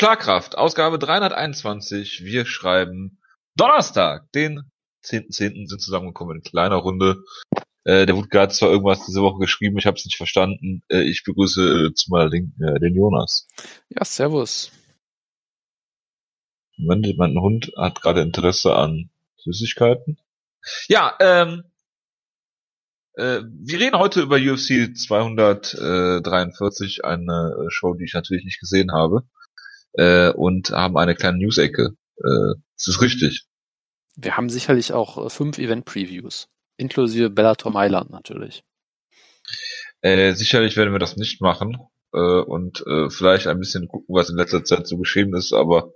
Schlagkraft, Ausgabe 321. Wir schreiben Donnerstag, den 10.10. .10. sind zusammengekommen in kleiner Runde. Äh, der Wutke hat zwar irgendwas diese Woche geschrieben, ich habe es nicht verstanden. Äh, ich begrüße äh, zu meiner Linken äh, den Jonas. Ja, servus. Moment, mein Hund hat gerade Interesse an Süßigkeiten. Ja, ähm, äh, wir reden heute über UFC 243, eine äh, Show, die ich natürlich nicht gesehen habe, äh, und haben eine kleine News-Ecke. Äh, das ist richtig. Wir haben sicherlich auch äh, fünf Event-Previews, inklusive Bellator Mailand natürlich. Äh, sicherlich werden wir das nicht machen äh, und äh, vielleicht ein bisschen gucken, was in letzter Zeit so geschehen ist, aber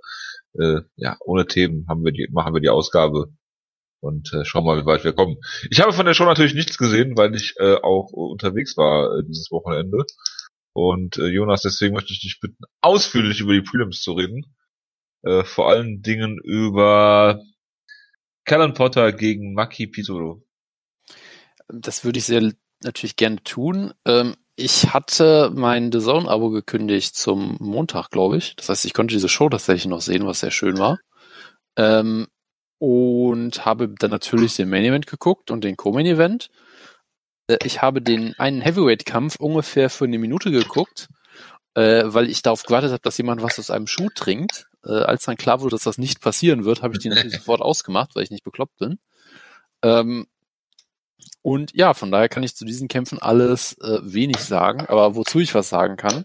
äh, ja, ohne Themen haben wir die, machen wir die Ausgabe und äh, schauen mal, wie weit wir kommen. Ich habe von der Show natürlich nichts gesehen, weil ich äh, auch unterwegs war äh, dieses Wochenende. Und äh, Jonas, deswegen möchte ich dich bitten, ausführlich über die Prelims zu reden. Äh, vor allen Dingen über Callan Potter gegen Maki Pitoro. Das würde ich sehr natürlich gerne tun. Ähm, ich hatte mein The Zone-Abo gekündigt zum Montag, glaube ich. Das heißt, ich konnte diese Show tatsächlich noch sehen, was sehr schön war. Ähm, und habe dann natürlich den Main Event geguckt und den Co-Main Event. Äh, ich habe den einen Heavyweight-Kampf ungefähr für eine Minute geguckt, äh, weil ich darauf gewartet habe, dass jemand was aus einem Schuh trinkt. Äh, als dann klar wurde, dass das nicht passieren wird, habe ich die natürlich sofort ausgemacht, weil ich nicht bekloppt bin. Ähm, und ja, von daher kann ich zu diesen Kämpfen alles äh, wenig sagen, aber wozu ich was sagen kann,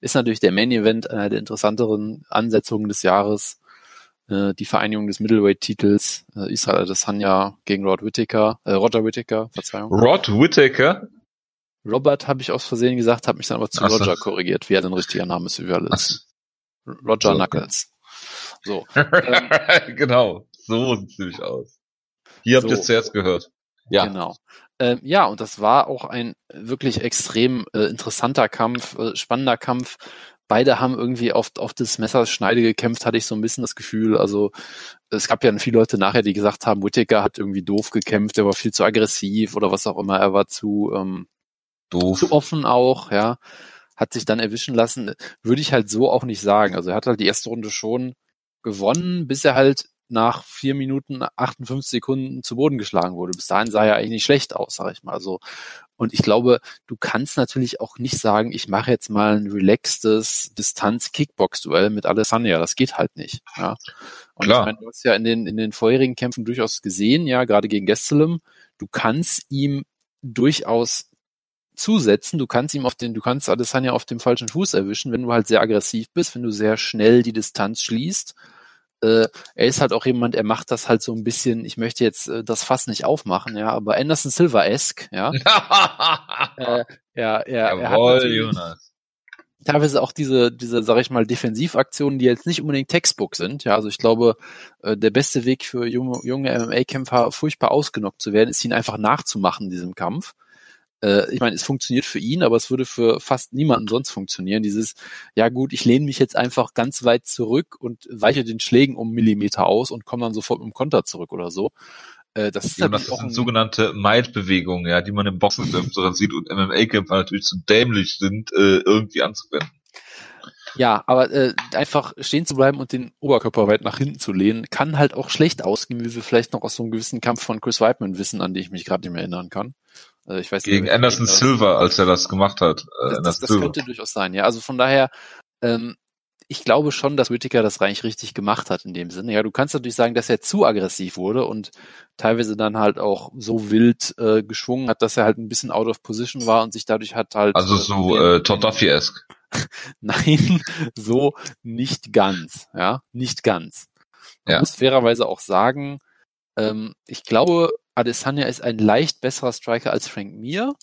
ist natürlich der Main Event einer der interessanteren Ansetzungen des Jahres. Äh, die Vereinigung des Middleweight-Titels, äh, Israel Adesanya gegen Rod Whittaker, äh, Roger Whittaker, Verzeihung. Rod Whittaker? Robert habe ich aus Versehen gesagt, habe mich dann aber zu Ach Roger korrigiert, wie er denn richtiger Name ist, wie wir alle wissen. Roger so, Knuckles. So. Ähm, genau, so sieht es nämlich aus. Hier habt ihr es zuerst gehört. Ja. Genau. Ähm, ja, und das war auch ein wirklich extrem äh, interessanter Kampf, äh, spannender Kampf. Beide haben irgendwie auf, auf das Messerschneide gekämpft, hatte ich so ein bisschen das Gefühl. Also es gab ja viele Leute nachher, die gesagt haben, Whittaker hat irgendwie doof gekämpft, er war viel zu aggressiv oder was auch immer, er war zu, ähm, doof. zu offen auch, ja. Hat sich dann erwischen lassen. Würde ich halt so auch nicht sagen. Also er hat halt die erste Runde schon gewonnen, bis er halt nach vier Minuten 58 Sekunden zu Boden geschlagen wurde. Bis dahin sah er eigentlich nicht schlecht aus, sag ich mal so. Und ich glaube, du kannst natürlich auch nicht sagen, ich mache jetzt mal ein relaxtes Distanz-Kickbox-Duell mit Alessandria. Das geht halt nicht. Ja. Und Klar. ich meine, du hast ja in den, in den vorherigen Kämpfen durchaus gesehen, ja, gerade gegen Gastelum, du kannst ihm durchaus zusetzen. Du kannst ihm auf den, du kannst Adesanya auf dem falschen Fuß erwischen, wenn du halt sehr aggressiv bist, wenn du sehr schnell die Distanz schließt äh, er ist halt auch jemand, er macht das halt so ein bisschen, ich möchte jetzt äh, das Fass nicht aufmachen, ja, aber Anderson Silver-esque, ja. äh, er, er, Jawohl, Jonas. Teilweise auch diese, diese, sag ich mal, Defensivaktionen, die jetzt nicht unbedingt Textbook sind. Ja, also ich glaube, äh, der beste Weg für junge, junge MMA-Kämpfer furchtbar ausgenockt zu werden, ist ihn einfach nachzumachen in diesem Kampf äh, ich meine, es funktioniert für ihn, aber es würde für fast niemanden sonst funktionieren. Dieses, ja gut, ich lehne mich jetzt einfach ganz weit zurück und weiche den Schlägen um Millimeter aus und komme dann sofort mit dem Konter zurück oder so. Äh, das ist, ja, das sind sogenannte Might-Bewegungen, ja, die man im Boxenkämpfer sieht und MMA-Kämpfer natürlich zu dämlich sind, äh, irgendwie anzuwenden. Ja, aber äh, einfach stehen zu bleiben und den Oberkörper weit nach hinten zu lehnen, kann halt auch schlecht ausgehen, wie wir vielleicht noch aus so einem gewissen Kampf von Chris Weidman wissen, an den ich mich gerade nicht mehr erinnern kann. Also ich weiß Gegen nicht, Anderson Silver, als er das gemacht hat. Äh, das, das, das könnte durchaus sein, ja. Also von daher, ähm, ich glaube schon, dass Whittaker das eigentlich richtig gemacht hat in dem Sinne. Ja, du kannst natürlich sagen, dass er zu aggressiv wurde und teilweise dann halt auch so wild äh, geschwungen hat, dass er halt ein bisschen out of position war und sich dadurch hat halt. Also äh, so äh, Todd Duffy-esque. Nein, so nicht ganz, ja, nicht ganz. Man ja. muss fairerweise auch sagen, ähm, ich glaube, Adesanya ist ein leicht besserer Striker als Frank Mir.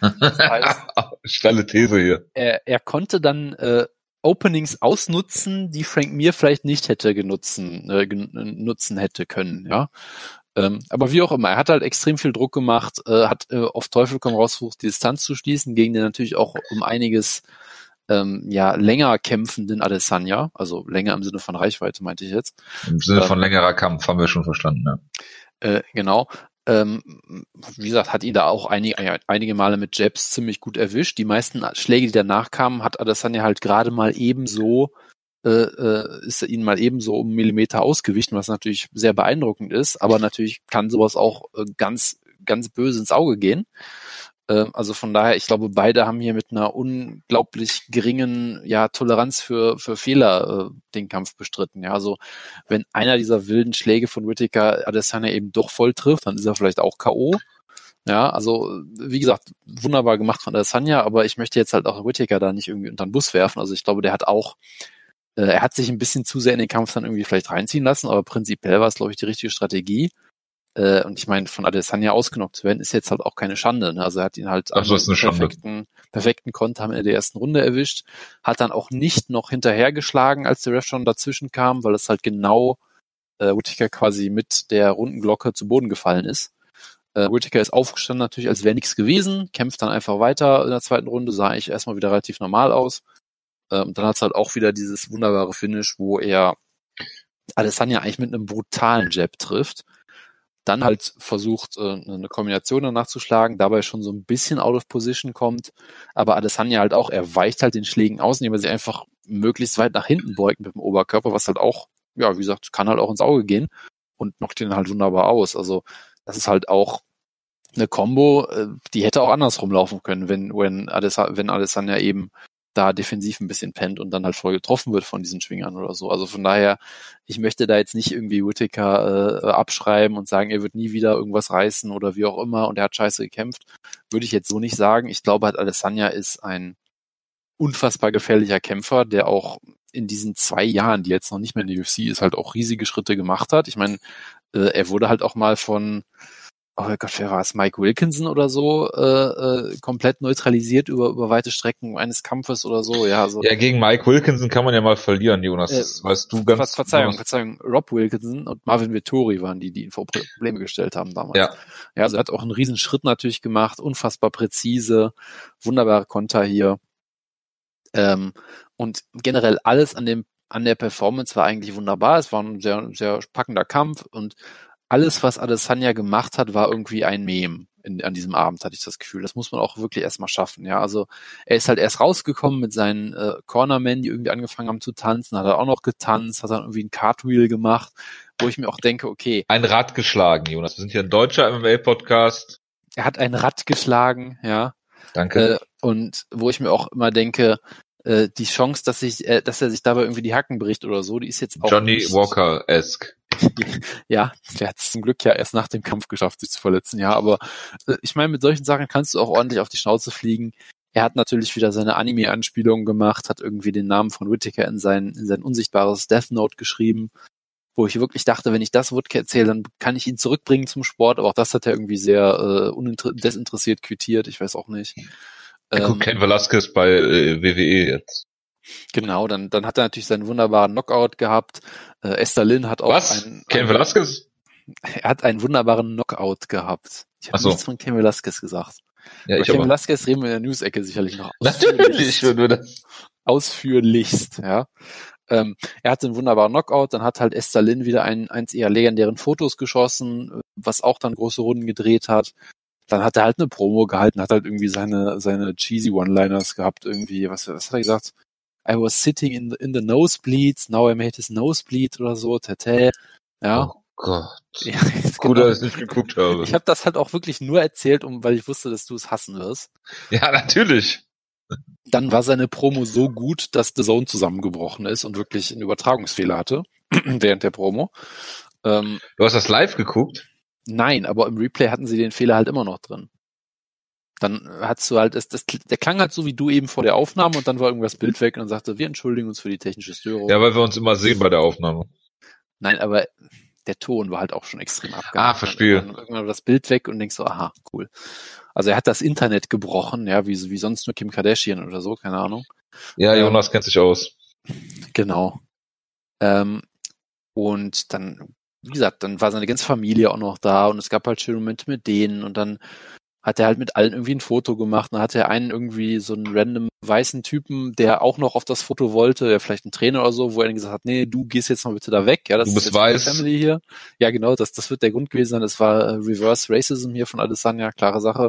Das heißt, Steile These hier. Er, er konnte dann äh, Openings ausnutzen, die Frank Mir vielleicht nicht hätte genutzen, äh, nutzen hätte können, ja. Ähm, aber wie auch immer, er hat halt extrem viel Druck gemacht, äh, hat äh, auf Teufel komm raus versucht, die Distanz zu schließen, gegen den natürlich auch um einiges ähm, ja länger kämpfenden Adesanya, also länger im Sinne von Reichweite, meinte ich jetzt. Im Sinne ähm, von längerer Kampf, haben wir schon verstanden, ja. Äh, genau. Ähm, wie gesagt, hat ihn da auch einige, einige Male mit Jabs ziemlich gut erwischt. Die meisten Schläge, die danach kamen, hat Adesanya halt gerade mal ebenso äh, äh, ist er ihnen mal ebenso um Millimeter ausgewichen, was natürlich sehr beeindruckend ist, aber natürlich kann sowas auch äh, ganz, ganz böse ins Auge gehen. Äh, also von daher, ich glaube, beide haben hier mit einer unglaublich geringen ja, Toleranz für, für Fehler äh, den Kampf bestritten. Ja, also wenn einer dieser wilden Schläge von Whittaker Adesanya eben doch voll trifft, dann ist er vielleicht auch K.O. Ja, also wie gesagt, wunderbar gemacht von Adesanya, aber ich möchte jetzt halt auch Whittaker da nicht irgendwie unter den Bus werfen. Also ich glaube, der hat auch äh, er hat sich ein bisschen zu sehr in den Kampf dann irgendwie vielleicht reinziehen lassen, aber prinzipiell war es, glaube ich, die richtige Strategie. Äh, und ich meine, von Adesanya ausgenockt zu werden, ist jetzt halt auch keine Schande. Ne? Also er hat ihn halt Ach, das ist eine perfekten, perfekten Konter in der ersten Runde erwischt, hat dann auch nicht noch hinterhergeschlagen, als der Ref schon dazwischen kam, weil es halt genau äh, Whittaker quasi mit der Rundenglocke zu Boden gefallen ist. Äh, Whittaker ist aufgestanden natürlich, als wäre nichts gewesen, kämpft dann einfach weiter in der zweiten Runde, sah ich erstmal wieder relativ normal aus. Ähm, dann hat's halt auch wieder dieses wunderbare Finish, wo er Alessandra eigentlich mit einem brutalen Jab trifft. Dann halt versucht, äh, eine Kombination danach zu schlagen, dabei schon so ein bisschen out of position kommt. Aber Adesanya halt auch, er weicht halt den Schlägen aus, indem er sich einfach möglichst weit nach hinten beugt mit dem Oberkörper, was halt auch, ja, wie gesagt, kann halt auch ins Auge gehen und knockt den halt wunderbar aus. Also das ist halt auch eine Combo, äh, die hätte auch andersrum laufen können, wenn, wenn, Adesanya, wenn Adesanya eben da defensiv ein bisschen pennt und dann halt voll getroffen wird von diesen Schwingern oder so. Also von daher, ich möchte da jetzt nicht irgendwie Whittaker äh, abschreiben und sagen, er wird nie wieder irgendwas reißen oder wie auch immer und er hat scheiße gekämpft. Würde ich jetzt so nicht sagen. Ich glaube halt, Alessandra ist ein unfassbar gefährlicher Kämpfer, der auch in diesen zwei Jahren, die jetzt noch nicht mehr in der UFC ist, halt auch riesige Schritte gemacht hat. Ich meine, äh, er wurde halt auch mal von oh Gott, wer war es, Mike Wilkinson oder so, äh, äh, komplett neutralisiert über, über weite Strecken eines Kampfes oder so, ja. So. Ja, gegen Mike Wilkinson kann man ja mal verlieren, Jonas. Äh, weißt du ganz. Verzeihung, Verzeihung, Rob Wilkinson und Marvin Vittori waren die, die ihn vor Probleme gestellt haben damals. Ja. Ja, also er hat auch einen riesen Schritt natürlich gemacht, unfassbar präzise, wunderbare Konter hier. Ähm, und generell alles an dem an der Performance war eigentlich wunderbar. Es war ein sehr, sehr packender Kampf und alles, was Adesanya gemacht hat, war irgendwie ein Mem in, an diesem Abend, hatte ich das Gefühl. Das muss man auch wirklich erstmal schaffen, ja. Also er ist halt erst rausgekommen mit seinen äh, Cornermen, die irgendwie angefangen haben zu tanzen, hat er auch noch getanzt, hat dann irgendwie ein Cartwheel gemacht, wo ich mir auch denke, okay. Ein Rad geschlagen, Jonas. Wir sind hier ein deutscher MMA-Podcast. Er hat ein Rad geschlagen, ja. Danke. Äh, und wo ich mir auch immer denke, äh, die Chance, dass sich, äh, dass er sich dabei irgendwie die Hacken bricht oder so, die ist jetzt auch. Johnny Walker-esque. ja, der hat es zum Glück ja erst nach dem Kampf geschafft, sich zu verletzen, ja, aber äh, ich meine, mit solchen Sachen kannst du auch ordentlich auf die Schnauze fliegen. Er hat natürlich wieder seine Anime-Anspielungen gemacht, hat irgendwie den Namen von Whittaker in sein, in sein unsichtbares Death Note geschrieben, wo ich wirklich dachte, wenn ich das Whittaker erzähle, dann kann ich ihn zurückbringen zum Sport, aber auch das hat er irgendwie sehr äh, desinteressiert quittiert, ich weiß auch nicht. Er guckt ähm, Ken Velasquez bei äh, WWE jetzt. Genau, dann, dann hat er natürlich seinen wunderbaren Knockout gehabt. Äh, Esther Lynn hat auch Was? einen. Ken Velasquez? Er hat einen wunderbaren Knockout gehabt. Ich habe so. nichts von Ken Velasquez gesagt. Ja, ich Ken Velasquez reden wir in der News-Ecke sicherlich noch. Natürlich würden wir das. Ausführlichst, ja. Ähm, er hatte einen wunderbaren Knockout, dann hat halt Esther Lynn wieder ein, eins ihrer legendären Fotos geschossen, was auch dann große Runden gedreht hat dann hat er halt eine Promo gehalten, hat halt irgendwie seine, seine cheesy One-Liners gehabt, irgendwie, was, was hat er gesagt? I was sitting in the, in the nosebleeds, now I made his nosebleed oder so, tete. Ja. Oh Gott. Ja, Gut, genau. dass ich nicht geguckt habe. Ich habe das halt auch wirklich nur erzählt, um, weil ich wusste, dass du es hassen wirst. Ja, natürlich. Dann war seine Promo so gut, dass The Zone zusammengebrochen ist und wirklich einen Übertragungsfehler hatte während der Promo. Ähm, du hast das live geguckt? Nein, aber im Replay hatten sie den Fehler halt immer noch drin. Dann hast du halt, das, das, der klang halt so wie du eben vor der Aufnahme und dann war irgendwas Bild weg und dann sagte, wir entschuldigen uns für die technische Störung. Ja, weil wir uns immer sehen bei der Aufnahme. Nein, aber der Ton war halt auch schon extrem abgehakt. Ah, verstehe. Dann irgendwann war das Bild weg und denkst so, aha, cool. Also er hat das Internet gebrochen, ja, wie, wie sonst nur Kim Kardashian oder so, keine Ahnung. Ja, Jonas ähm, kennt sich aus. Genau. Ähm, und dann wie gesagt, dann war seine ganze Familie auch noch da und es gab halt schöne Momente mit denen und dann hat er halt mit allen irgendwie ein Foto gemacht. Dann hatte er einen irgendwie so einen random weißen Typen, der auch noch auf das Foto wollte, der vielleicht ein Trainer oder so, wo er dann gesagt hat, nee, du gehst jetzt mal bitte da weg. Ja, das du bist ist weiß. Family hier. Ja, genau, das, das wird der Grund gewesen sein. Das war äh, Reverse Racism hier von Adesanya, klare Sache.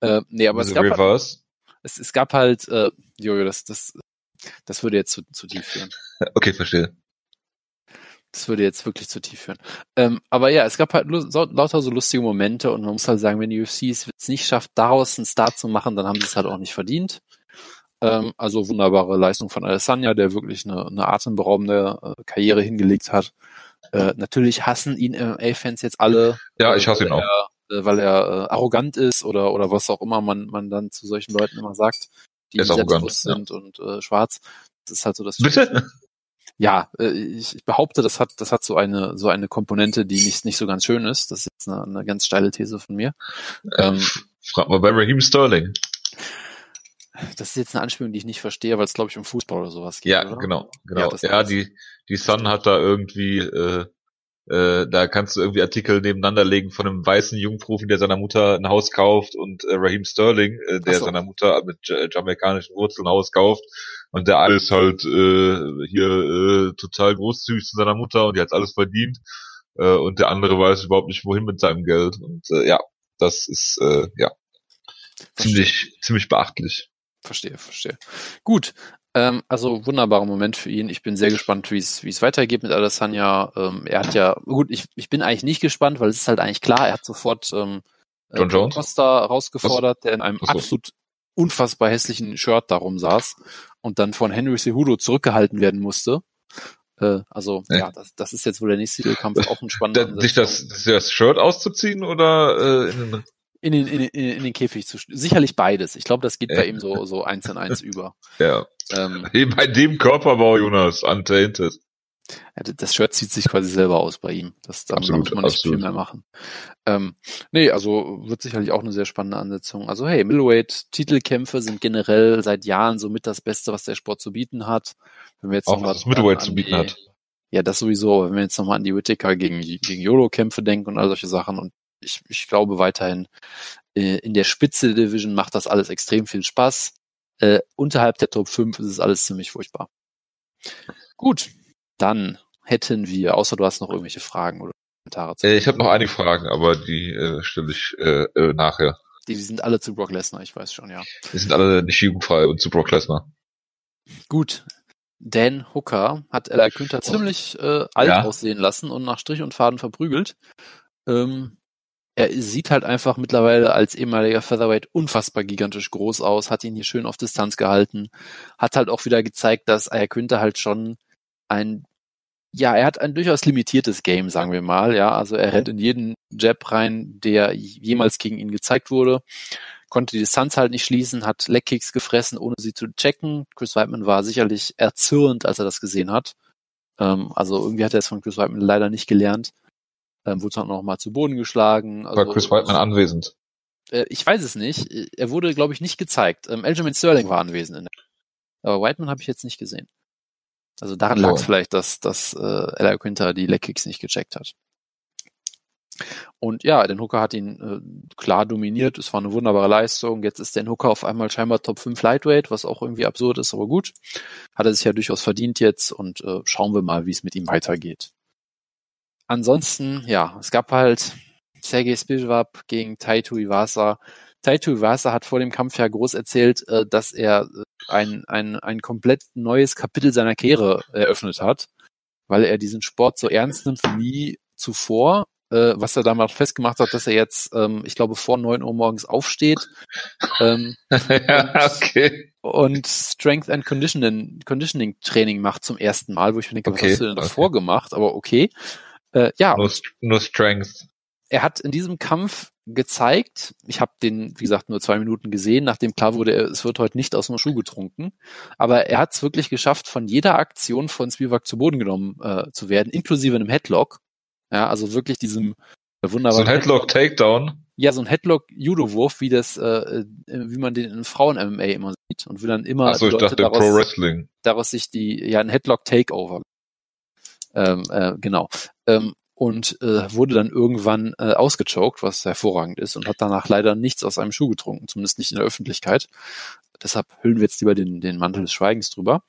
Äh, nee, aber also es gab Reverse? Halt, es, es gab halt, äh, Jojo, das, das Das würde jetzt zu, zu tief führen. Okay, verstehe. Das würde jetzt wirklich zu tief führen. Ähm, aber ja, es gab halt lauter so lustige Momente und man muss halt sagen, wenn die UFC es nicht schafft, daraus einen Start zu machen, dann haben sie es halt auch nicht verdient. Ähm, also wunderbare Leistung von Alessandra, der wirklich eine, eine atemberaubende äh, Karriere hingelegt hat. Äh, natürlich hassen ihn MMA-Fans jetzt alle. Ja, ich hasse ihn auch. Er, äh, weil er äh, arrogant ist oder oder was auch immer man man dann zu solchen Leuten immer sagt, die selbstbewusst sind ja. und äh, schwarz. Das ist halt so das. Bitte? Ja, äh, ich, ich behaupte, das hat das hat so eine so eine Komponente, die nicht nicht so ganz schön ist. Das ist jetzt eine, eine ganz steile These von mir. Ähm, Frag mal bei Raheem Sterling. Das ist jetzt eine Anspielung, die ich nicht verstehe, weil es glaube ich um Fußball oder sowas geht. Ja, oder? genau, genau. Ja, ja die die Sun hat da irgendwie äh, äh, da kannst du irgendwie Artikel nebeneinander legen von einem weißen Jungprofi, der seiner Mutter ein Haus kauft und äh, Raheem Sterling, äh, der so. seiner Mutter mit jamaikanischen Wurzeln ein Haus kauft und der alles halt äh, hier äh, total großzügig zu seiner Mutter und die hat alles verdient äh, und der andere weiß überhaupt nicht wohin mit seinem Geld und äh, ja, das ist äh, ja ziemlich ziemlich beachtlich. Verstehe, verstehe. Gut, ähm, also wunderbarer Moment für ihn. Ich bin sehr gespannt, wie es weitergeht mit Adesanya. Ähm, er hat ja, gut, ich, ich bin eigentlich nicht gespannt, weil es ist halt eigentlich klar, er hat sofort ähm, äh, John Jones? Costa rausgefordert, Was? der in einem Was? absolut unfassbar hässlichen Shirt darum saß und dann von Henry Cejudo zurückgehalten werden musste. Äh, also ja, ja das, das ist jetzt wohl der nächste Kampf auch ein spannender. Sich das, das Shirt auszuziehen oder äh, in den in den, in, in, in den Käfig zu sicherlich beides. Ich glaube, das geht bei ihm so so eins in eins über. Ja. Ähm, bei dem Körperbau, Jonas, untainted. Das Shirt zieht sich quasi selber aus bei ihm. Das, da absolut, muss man nicht absolut. viel mehr machen. Ähm, nee, also wird sicherlich auch eine sehr spannende Ansetzung. Also hey, Middleweight-Titelkämpfe sind generell seit Jahren somit das Beste, was der Sport zu bieten hat. Wenn wir jetzt auch was das Middleweight zu bieten die, hat. Ja, das sowieso. Wenn wir jetzt nochmal an die Whittaker gegen, gegen YOLO-Kämpfe denken und all solche Sachen und ich, ich glaube weiterhin, äh, in der Spitze der Division macht das alles extrem viel Spaß. Äh, unterhalb der Top 5 ist es alles ziemlich furchtbar. Gut, dann hätten wir, außer du hast noch irgendwelche Fragen oder Kommentare zu. Äh, ich habe noch einige Fragen, aber die äh, stelle ich äh, äh, nachher. Die, die sind alle zu Brock Lesnar, ich weiß schon, ja. Die sind alle nicht jugendfrei und zu Brock Lesnar. Gut. Dan Hooker hat Ella Günther ziemlich äh, alt ja. aussehen lassen und nach Strich und Faden verprügelt. Ähm, er sieht halt einfach mittlerweile als ehemaliger Featherweight unfassbar gigantisch groß aus, hat ihn hier schön auf Distanz gehalten, hat halt auch wieder gezeigt, dass Ayaquinta halt schon ein, ja, er hat ein durchaus limitiertes Game, sagen wir mal, ja, also er rennt in jeden Jab rein, der jemals gegen ihn gezeigt wurde, konnte die Distanz halt nicht schließen, hat Leckkicks gefressen, ohne sie zu checken. Chris Weidman war sicherlich erzürnt, als er das gesehen hat. Ähm, also irgendwie hat er es von Chris Weidman leider nicht gelernt ähm, wurde dann auch mal zu Boden geschlagen. Also, war Chris Whiteman anwesend? Äh, ich weiß es nicht. Er wurde, glaube ich, nicht gezeigt. Ähm, Aljamain Sterling war anwesend. In der aber Whiteman habe ich jetzt nicht gesehen. Also daran lag es vielleicht, dass, dass äh, Ella Quinter die Leckkicks nicht gecheckt hat. Und ja, den Hooker hat ihn äh, klar dominiert. Es war eine wunderbare Leistung. Jetzt ist Dan Hooker auf einmal scheinbar Top 5 Lightweight, was auch irgendwie absurd ist, aber gut. Hat er sich ja durchaus verdient jetzt und äh, schauen wir mal, wie es mit ihm weitergeht ansonsten, ja, es gab halt Sergei Spivak gegen Taito Iwasa. Taito Iwasa hat vor dem Kampf ja groß erzählt, äh, dass er äh, ein, ein, ein komplett neues Kapitel seiner Karriere eröffnet hat, weil er diesen Sport so ernst nimmt wie nie zuvor. Äh, was er damals festgemacht hat, dass er jetzt, ähm, ich glaube, vor neun Uhr morgens aufsteht ähm, ja, okay. und Strength and Conditioning, Conditioning Training macht zum ersten Mal, wo ich mir denke, okay, was hast du denn davor okay. gemacht? Aber okay. Äh, ja. Nur, nur Strength. Er hat in diesem Kampf gezeigt, ich habe den, wie gesagt, nur zwei Minuten gesehen, nachdem klar wurde, es wird heute nicht aus dem Schuh getrunken. Aber er hat es wirklich geschafft, von jeder Aktion von Spivak zu Boden genommen äh, zu werden, inklusive einem Headlock. Ja, also wirklich diesem wunderbaren. So ein Headlock-Takedown? Ja, so ein Headlock-Judo-Wurf, wie das, äh, wie man den in Frauen-MMA immer sieht. Und will dann immer Ach so, ich dachte daraus, Pro Wrestling. daraus sich die, ja, ein Headlock-Takeover ähm, äh, genau. Ähm, und äh, wurde dann irgendwann äh, ausgechoked, was hervorragend ist, und hat danach leider nichts aus einem Schuh getrunken, zumindest nicht in der Öffentlichkeit. Deshalb hüllen wir jetzt lieber den, den Mantel des Schweigens drüber.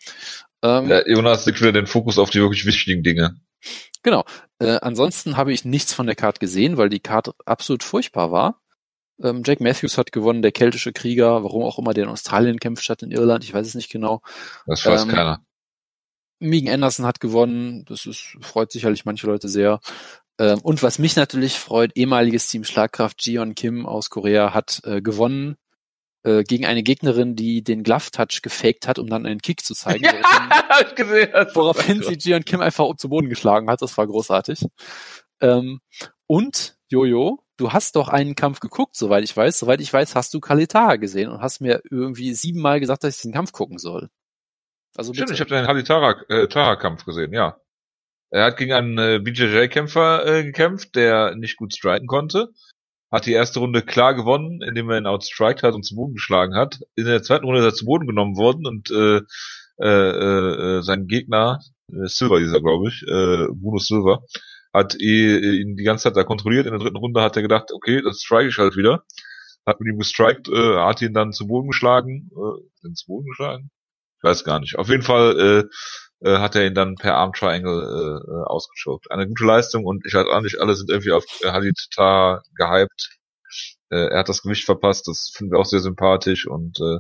Ähm, ja, Jonas legt wieder den Fokus auf die wirklich wichtigen Dinge. Genau. Äh, ansonsten habe ich nichts von der Card gesehen, weil die Card absolut furchtbar war. Ähm, Jake Matthews hat gewonnen, der keltische Krieger, warum auch immer der in Australien kämpft statt in Irland, ich weiß es nicht genau. Das weiß ähm, keiner. Megan Anderson hat gewonnen, das ist, freut sicherlich manche Leute sehr. Ähm, und was mich natürlich freut, ehemaliges Team Schlagkraft Jion Kim aus Korea hat äh, gewonnen äh, gegen eine Gegnerin, die den Glove Touch gefaked hat, um dann einen Kick zu zeigen. Ja, ich gesehen, woraufhin sie Jion Kim einfach zu Boden geschlagen hat. Das war großartig. Ähm, und Jojo, du hast doch einen Kampf geguckt, soweit ich weiß. Soweit ich weiß, hast du Kalita gesehen und hast mir irgendwie siebenmal gesagt, dass ich den Kampf gucken soll. Also Stimmt, ich habe den Halitara-Kampf äh, gesehen, ja. Er hat gegen einen äh, BJJ-Kämpfer äh, gekämpft, der nicht gut striken konnte. Hat die erste Runde klar gewonnen, indem er ihn outstriked hat und zu Boden geschlagen hat. In der zweiten Runde ist er zu Boden genommen worden und äh, äh, äh, sein Gegner, äh, Silver dieser, glaube ich, äh, Bruno Silver, hat ihn die ganze Zeit da kontrolliert. In der dritten Runde hat er gedacht, okay, das strike ich halt wieder. Hat mit ihm gestrikt, äh, hat ihn dann zu Boden geschlagen. Äh, zu Boden geschlagen? Ich weiß gar nicht. Auf jeden Fall äh, äh, hat er ihn dann per Arm Triangle äh, äh ausgeschoben. Eine gute Leistung und ich hatte auch nicht alle sind irgendwie auf Hadid Tar gehypt. Äh, er hat das Gewicht verpasst, das finden wir auch sehr sympathisch und äh,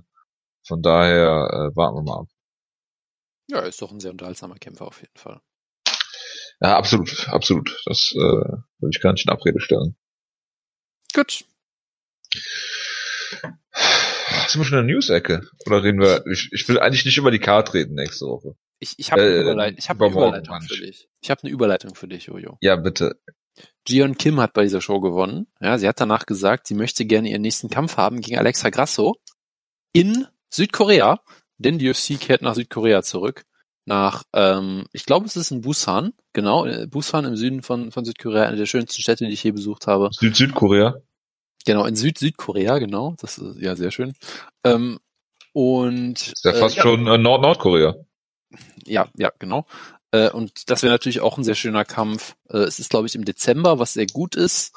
von daher äh, warten wir mal ab. Ja, ist doch ein sehr unterhaltsamer Kämpfer auf jeden Fall. Ja, absolut, absolut. Das äh, würde ich gar nicht in Abrede stellen. Gut. Sind wir schon in der News-Ecke? Oder reden wir, ich, ich will eigentlich nicht über die Card reden nächste Woche. Ich, ich habe äh, ich hab eine Überleitung für dich. Ich habe eine Überleitung für dich, Jojo. Ja, bitte. Gion Kim hat bei dieser Show gewonnen. Ja, sie hat danach gesagt, sie möchte gerne ihren nächsten Kampf haben gegen Alexa Grasso in Südkorea, denn die UFC kehrt nach Südkorea zurück nach, ähm, ich glaube, es ist in Busan, genau, äh, Busan im Süden von, von Südkorea, eine der schönsten Städte, die ich je besucht habe. Süd-Südkorea? Genau, in Süd-Südkorea, genau, das ist ja sehr schön. Ähm, und ist ja fast äh, schon äh, Nord-Nordkorea. Ja, ja, genau. Äh, und das wäre natürlich auch ein sehr schöner Kampf. Äh, es ist, glaube ich, im Dezember, was sehr gut ist,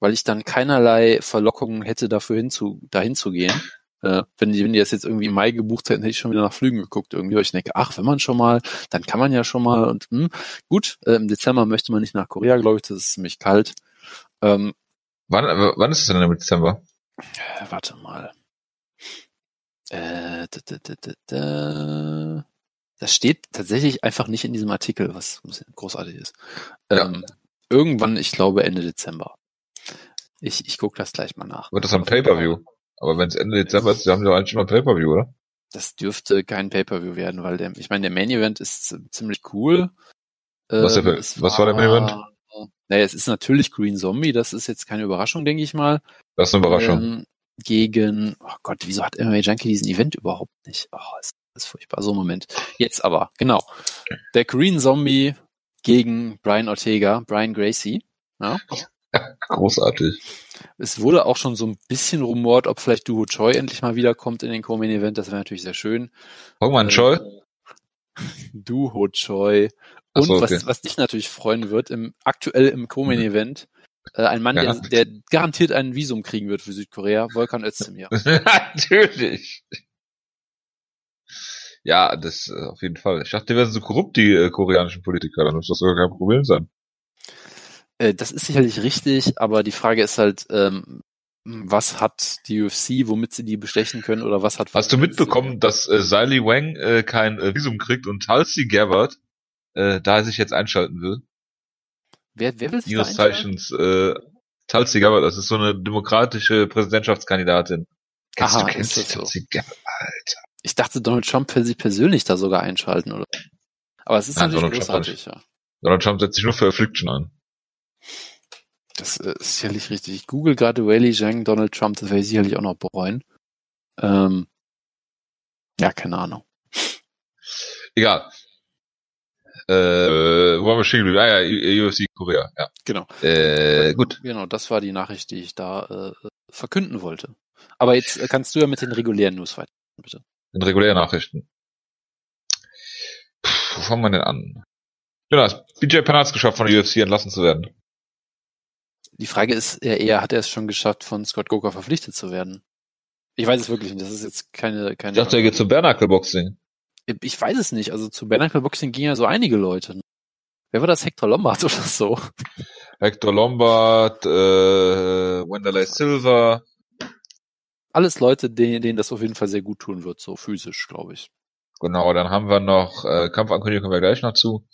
weil ich dann keinerlei Verlockungen hätte, dafür hinzu, dahin zu gehen. Äh, wenn, die, wenn die das jetzt irgendwie im Mai gebucht hätten, hätte ich schon wieder nach Flügen geguckt irgendwie. Weil ich denke, ach, wenn man schon mal, dann kann man ja schon mal. Und hm, gut, äh, im Dezember möchte man nicht nach Korea, glaube ich, das ist ziemlich kalt. Ähm, wann, wann ist es denn im Dezember? Äh, warte mal. Äh, da, da, da, da, da. Das steht tatsächlich einfach nicht in diesem Artikel, was großartig ist. Ähm, ja. Irgendwann, ich glaube, Ende Dezember. Ich, ich gucke das gleich mal nach. Wird das am Pay-Per-View? Aber wenn es Ende Dezember ist, haben sie doch eigentlich schon mal Pay-Per-View, oder? Das dürfte kein Pay-Per-View werden, weil der, ich meine, der Main-Event ist ziemlich cool. Was, ähm, was war, war, der Main-Event? Naja, es ist natürlich Green Zombie, das ist jetzt keine Überraschung, denke ich mal. Das ist eine Überraschung. Ähm, gegen, oh Gott, wieso hat MMA Junkie diesen Event überhaupt nicht? Oh, das ist furchtbar. So, Moment. Jetzt aber, genau. Der Green Zombie gegen Brian Ortega, Brian Gracie. Ja. Großartig. Es wurde auch schon so ein bisschen rumort, ob vielleicht Duo Choi endlich mal wiederkommt in den Co-Main Event. Das wäre natürlich sehr schön. Hongman Choi? Duo Choi. Und so, okay. was, was dich natürlich freuen wird, im aktuell im Co-Main mhm. Event, äh, ein Mann, ja. der, der garantiert ein Visum kriegen wird für Südkorea, Volkan Özdemir. natürlich. Ja, das äh, auf jeden Fall. Ich dachte, die wären so korrupt, die äh, koreanischen Politiker, dann muss das sogar kein Problem sein. Äh, das ist sicherlich richtig, aber die Frage ist halt, ähm, was hat die UFC, womit sie die bestechen können oder was hat... Hast du mitbekommen, dass äh, Siley Wang äh, kein äh, Visum kriegt und Tulsi Gabbard äh, da sich jetzt einschalten will? Wer, wer will sich News Zeichens, äh, Tulsi Gabbard, das ist so eine demokratische Präsidentschaftskandidatin. Kennst Aha, du, kennst du Tulsi so? Gabbard, Alter. Ich dachte, Donald Trump will sich persönlich da sogar einschalten, oder? Aber es ist Nein, natürlich Donald großartig, ja. Donald Trump setzt sich nur für Affliction an. Das äh, ist sicherlich richtig. Ich google gerade Whaley Zhang, Donald Trump, das werde ich sicherlich auch noch bereuen. Ähm, ja, keine Ahnung. Egal. Äh, wo haben wir stehen geblieben? Ah ja, UFC Korea, ja. Genau. Äh, gut. Genau, das war die Nachricht, die ich da äh, verkünden wollte. Aber jetzt äh, kannst du ja mit den regulären News weiter, bitte. Den regulären Nachrichten. Puh, wo fangen wir denn an? Genau, BJ Penn hat es geschafft, von der UFC entlassen zu werden. Die Frage ist ja eher, hat er es schon geschafft, von Scott Goker verpflichtet zu werden? Ich weiß es wirklich nicht. Das ist jetzt keine, keine. Ich dachte, er geht zum Bernacle Boxing. Ich weiß es nicht. Also zu Bernacle Boxing gingen ja so einige Leute. Wer war das? Hector Lombard oder so? Hector Lombard, äh, Wanderlei Silva, alles Leute, denen, denen das auf jeden Fall sehr gut tun wird, so physisch, glaube ich. Genau, dann haben wir noch äh, Kampfankündigung, kommen wir gleich noch zu.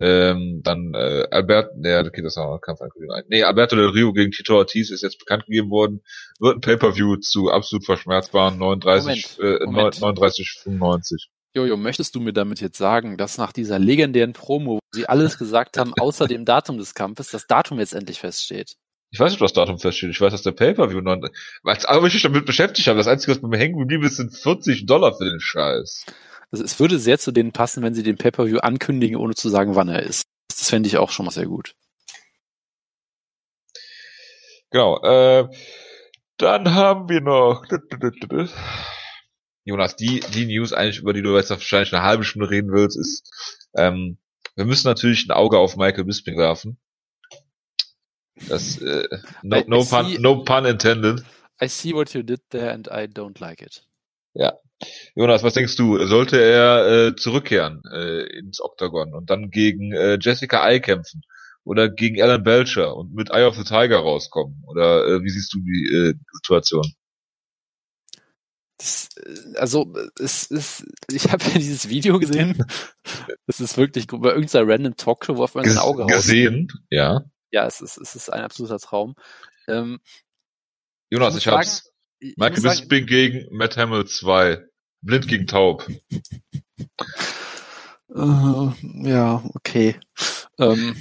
Ähm, dann äh, Albert, ja, okay, das wir Kampfankündigung. ein. Nee, Alberto Del Rio gegen Tito Ortiz ist jetzt bekannt gegeben worden. Wird ein Pay-Per-View zu absolut verschmerzbaren 39, Moment, äh, Moment. 39, 95. Jojo, möchtest du mir damit jetzt sagen, dass nach dieser legendären Promo, wo sie alles gesagt haben, außer dem Datum des Kampfes, das Datum jetzt endlich feststeht? Ich weiß nicht, was das Datum feststeht. Ich weiß, dass der Pay-Per-View noch, weil ich mich damit beschäftigt habe. Das Einzige, was bei mir hängen geblieben ist, sind 40 Dollar für den Scheiß. Also es würde sehr zu denen passen, wenn sie den Pay-Per-View ankündigen, ohne zu sagen, wann er ist. Das fände ich auch schon mal sehr gut. Genau, äh, dann haben wir noch, Jonas, die, die News eigentlich, über die du jetzt wahrscheinlich eine halbe Stunde reden willst, ist, ähm, wir müssen natürlich ein Auge auf Michael Bisping werfen. Das, äh, no, no, I pun, see- no pun intended. I see what you did there and I don't like it. Jonas, was denkst du? Sollte er äh, zurückkehren äh, ins Octagon und dann gegen äh, Jessica Eye kämpfen oder gegen Alan Belcher und mit Eye of the Tiger rauskommen? Oder äh, wie siehst du die äh, Situation? Das, äh, also es ist, ich habe ja dieses Video gesehen. Das ist wirklich. Bei irgendeiner random Talkshow, wo auf sein Auge raus. gesehen? Ja. Ja, es ist, es ist ein absoluter Traum. Ähm, Jonas, muss ich hab's. sagen, ich Michael Bisping gegen Matt Hamill 2. Blind gegen Taub. Äh, ja, okay. Ähm,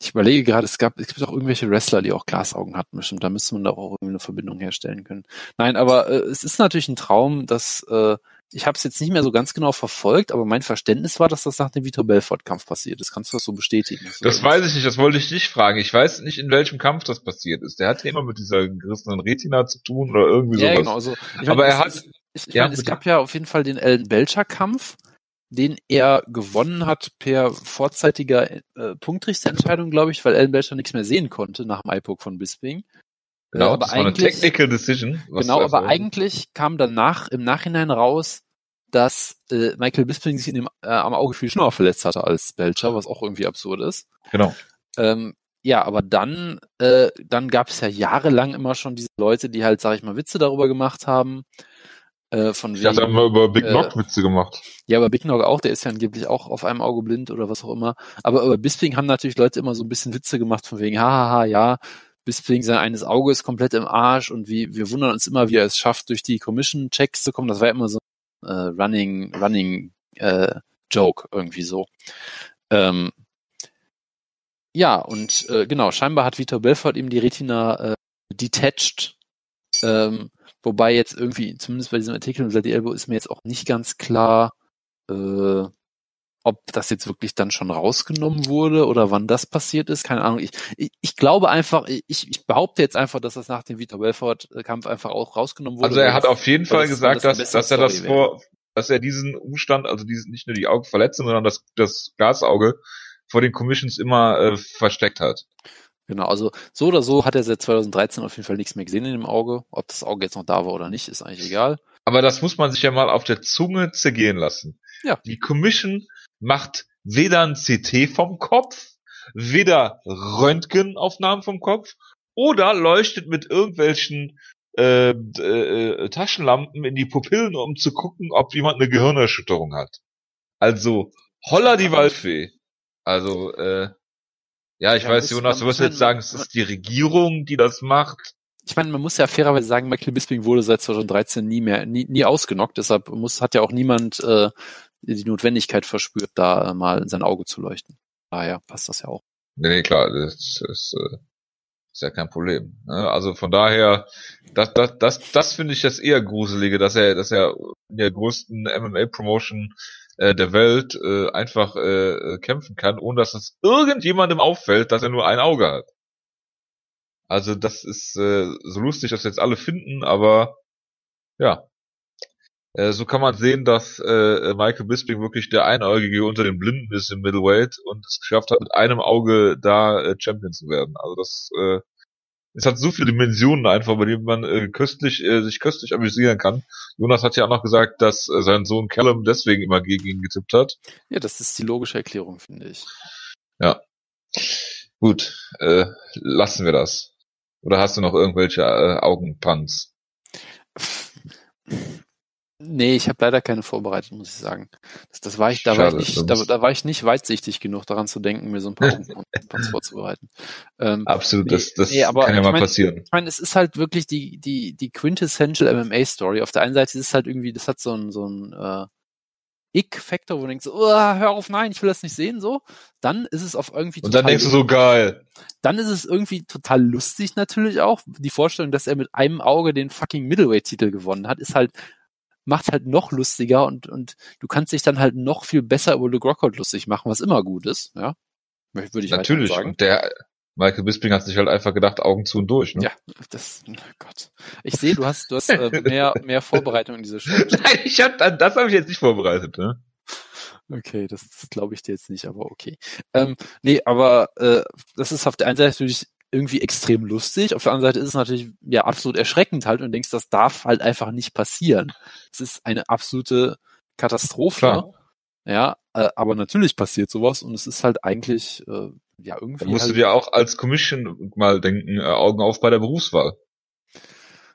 ich überlege gerade, es gab, es gibt auch irgendwelche Wrestler, die auch Glasaugen hatten, bestimmt. Da müsste man da auch irgendwie eine Verbindung herstellen können. Nein, aber äh, es ist natürlich ein Traum, dass äh, ich habe es jetzt nicht mehr so ganz genau verfolgt, aber mein Verständnis war, dass das nach dem Vitor Belfort-Kampf passiert ist. Kannst du das so bestätigen? Das da weiß ich nicht, das wollte ich nicht fragen. Ich weiß nicht, in welchem Kampf das passiert ist. Der hat ja immer mit dieser gerissenen Retina zu tun oder irgendwie Ja, sowas. genau. Also, ich Aber er hat- ich, ich ja, meine, es gab ja auf jeden Fall den Ellen Belcher Kampf, den er gewonnen hat per vorzeitiger äh, Punktrichterentscheidung, glaube ich, weil Ellen Belcher nichts mehr sehen konnte nach dem iPoke von Bisping. Genau, Äh, aber eigentlich- Technical Decision. Genau, aber eigentlich kam danach im Nachhinein raus, dass äh, Michael Bisping sich in dem, äh, am Auge viel schlimmer verletzt hatte als Belcher, was auch irgendwie absurd ist. Genau. Ähm, ja, aber dann, äh, dann gab es ja jahrelang immer schon diese Leute, die halt, sag ich mal, Witze darüber gemacht haben. Äh, von dachte, wegen, haben wir über Big äh, Knock Witze gemacht. ja, aber Big Nog auch, der ist ja angeblich auch auf einem Auge blind oder was auch immer. Aber über Bisping haben natürlich Leute immer so ein bisschen Witze gemacht von wegen, hahaha, ja, Bisping sein eines Auge ist komplett im Arsch und wie, wir wundern uns immer, wie er es schafft, durch die Commission-Checks zu kommen. Das war ja immer so ein äh, Running, Running äh, Joke irgendwie so. Ähm, ja, und äh, genau, scheinbar hat Vitor Belfort ihm die Retina äh, detached. Ähm, wobei jetzt irgendwie, zumindest bei diesem Artikel unter die Elbow ist mir jetzt auch nicht ganz klar, äh, ob das jetzt wirklich dann schon rausgenommen wurde oder wann das passiert ist. Keine Ahnung. Ich, ich, ich glaube einfach, ich, ich behaupte jetzt einfach, dass das nach dem Vitor Belfort-Kampf einfach auch rausgenommen wurde. Also er hat das- auf jeden Fall das- gesagt, das dass, dass er das vor, dass er diesen Umstand, also diesen, nicht nur die Augenverletzung, sondern das, das Glasauge vor den Commissions immer äh, versteckt hat. Genau, also so oder so hat er seit 2013 auf jeden Fall nichts mehr gesehen in dem Auge. Ob das Auge jetzt noch da war oder nicht, ist eigentlich egal. Aber das muss man sich ja mal auf der Zunge zergehen lassen. Ja. Die Commission macht weder ein CT vom Kopf, weder Röntgenaufnahmen vom Kopf oder leuchtet mit irgendwelchen äh, äh, Taschenlampen in die Pupillen, um zu gucken, ob jemand eine Gehirnerschütterung hat. Also, holla die Waldfee. Also, äh, ja, ich Ja, weiß, Jonas, du wirst jetzt sagen, es ist die Regierung, die das macht. Ich meine, man muss ja fairerweise sagen, Michael Bisping wurde seit 2013 nie mehr, nie, nie ausgenockt. Deshalb muss, hat ja auch niemand äh, die Notwendigkeit verspürt, da äh, mal in sein Auge zu leuchten. Daher passt das ja auch. Nee, nee, klar, das ist, äh, ist ja kein Problem. Ne? Also von daher, das, das, das, das finde ich das eher gruselige, dass er, dass er in der größten MMA-Promotion äh, der Welt äh, einfach äh, äh, kämpfen kann, ohne dass es irgendjemandem auffällt, dass er nur ein Auge hat. Also das ist äh, so lustig, dass jetzt alle finden, aber ja. Äh, so kann man sehen, dass äh, Michael Bisping wirklich der Einäugige unter den Blinden ist im Middleweight und es geschafft hat, mit einem Auge da äh, Champion zu werden. Also das äh, es hat so viele Dimensionen einfach, bei denen man äh, köstlich äh, sich köstlich amüsieren kann. Jonas hat ja auch noch gesagt, dass äh, sein Sohn Callum deswegen immer gegen ihn getippt hat. Ja, das ist die logische Erklärung, finde ich. Gut, äh, lassen wir das. Oder hast du noch irgendwelche äh, Augenpanz? Nee, ich habe leider keine vorbereitet, muss ich sagen. Das, das war ich, da war ich nicht, da, da, war ich nicht weitsichtig genug, daran zu denken, mir so ein paar Augenpoints vorzubereiten. Ähm, Absolut, das, das nee, aber kann ja mal mein, passieren. Ich meine, es ist halt wirklich die, die, die quintessential MMA-Story. Auf der einen Seite ist es halt irgendwie, das hat so ein, so ein äh, Ick-Faktor, wo du denkst, oh, hör auf, nein, ich will das nicht sehen, so. Dann ist es auf irgendwie Und dann denkst du so geil. Dann ist es irgendwie total lustig natürlich auch. Die Vorstellung, dass er mit einem Auge den fucking Middleweight-Titel gewonnen hat, ist halt macht halt noch lustiger und, und du kannst dich dann halt noch viel besser über Luke Rockhold lustig machen, was immer gut ist, ja. Würde ich Natürlich. sagen. Und der Michael Bisping hat sich halt einfach gedacht, Augen zu und durch, ne? Ja, das, oh Gott. Ich sehe, du hast, du hast äh, mehr, mehr Vorbereitung in dieser Show. Nein, ich hab, das habe ich jetzt nicht vorbereitet, ne? Okay, das, das glaube ich dir jetzt nicht, aber okay. Ähm, nee, aber äh, das ist auf der einen Seite natürlich irgendwie extrem lustig. Auf der anderen Seite ist es natürlich ja absolut erschreckend halt und denkst, das darf halt einfach nicht passieren. Es ist eine absolute Katastrophe. Klar. Ja, äh, aber natürlich passiert sowas und es ist halt eigentlich äh, ja irgendwie. Da musst halt du dir auch als Commission mal denken, äh, Augen auf bei der Berufswahl.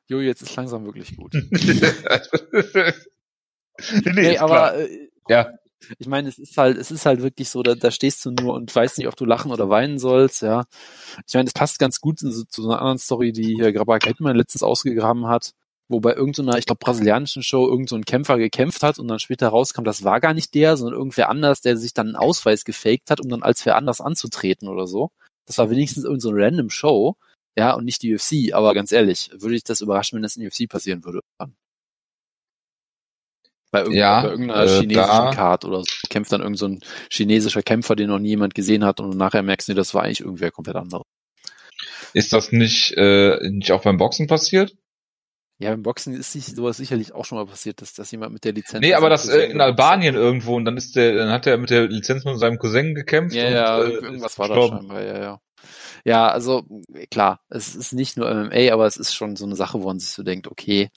Jo, jetzt ist langsam wirklich gut. nee, nee aber äh, ja. Ich meine, es ist halt, es ist halt wirklich so, da, da stehst du nur und weißt nicht, ob du lachen oder weinen sollst, ja. Ich meine, das passt ganz gut zu, zu einer anderen Story, die hier Grabak Hetman letztens ausgegraben hat, wo bei irgendeiner, ich glaube, brasilianischen Show irgend so Kämpfer gekämpft hat und dann später rauskam, das war gar nicht der, sondern irgendwer anders, der sich dann einen Ausweis gefaked hat, um dann als wer anders anzutreten oder so. Das war wenigstens irgend so random Show, ja, und nicht die UFC, aber ganz ehrlich, würde ich das überraschen, wenn das in die UFC passieren würde. Bei, irgend ja, bei irgendeiner äh, chinesischen Card oder so kämpft dann irgendein so chinesischer Kämpfer, den noch nie jemand gesehen hat und nachher merkst du, das war eigentlich irgendwer komplett anderes. Ist das nicht, äh, nicht auch beim Boxen passiert? Ja, beim Boxen ist sich sowas sicherlich auch schon mal passiert, dass, dass jemand mit der Lizenz. Nee, aber das äh, in Albanien hat. irgendwo und dann ist der, dann hat er mit der Lizenz mit seinem Cousin gekämpft. Ja, und, ja, äh, irgendwas war da scheinbar, ja, ja. Ja, also klar, es ist nicht nur MMA, aber es ist schon so eine Sache, wo man sich so denkt, okay,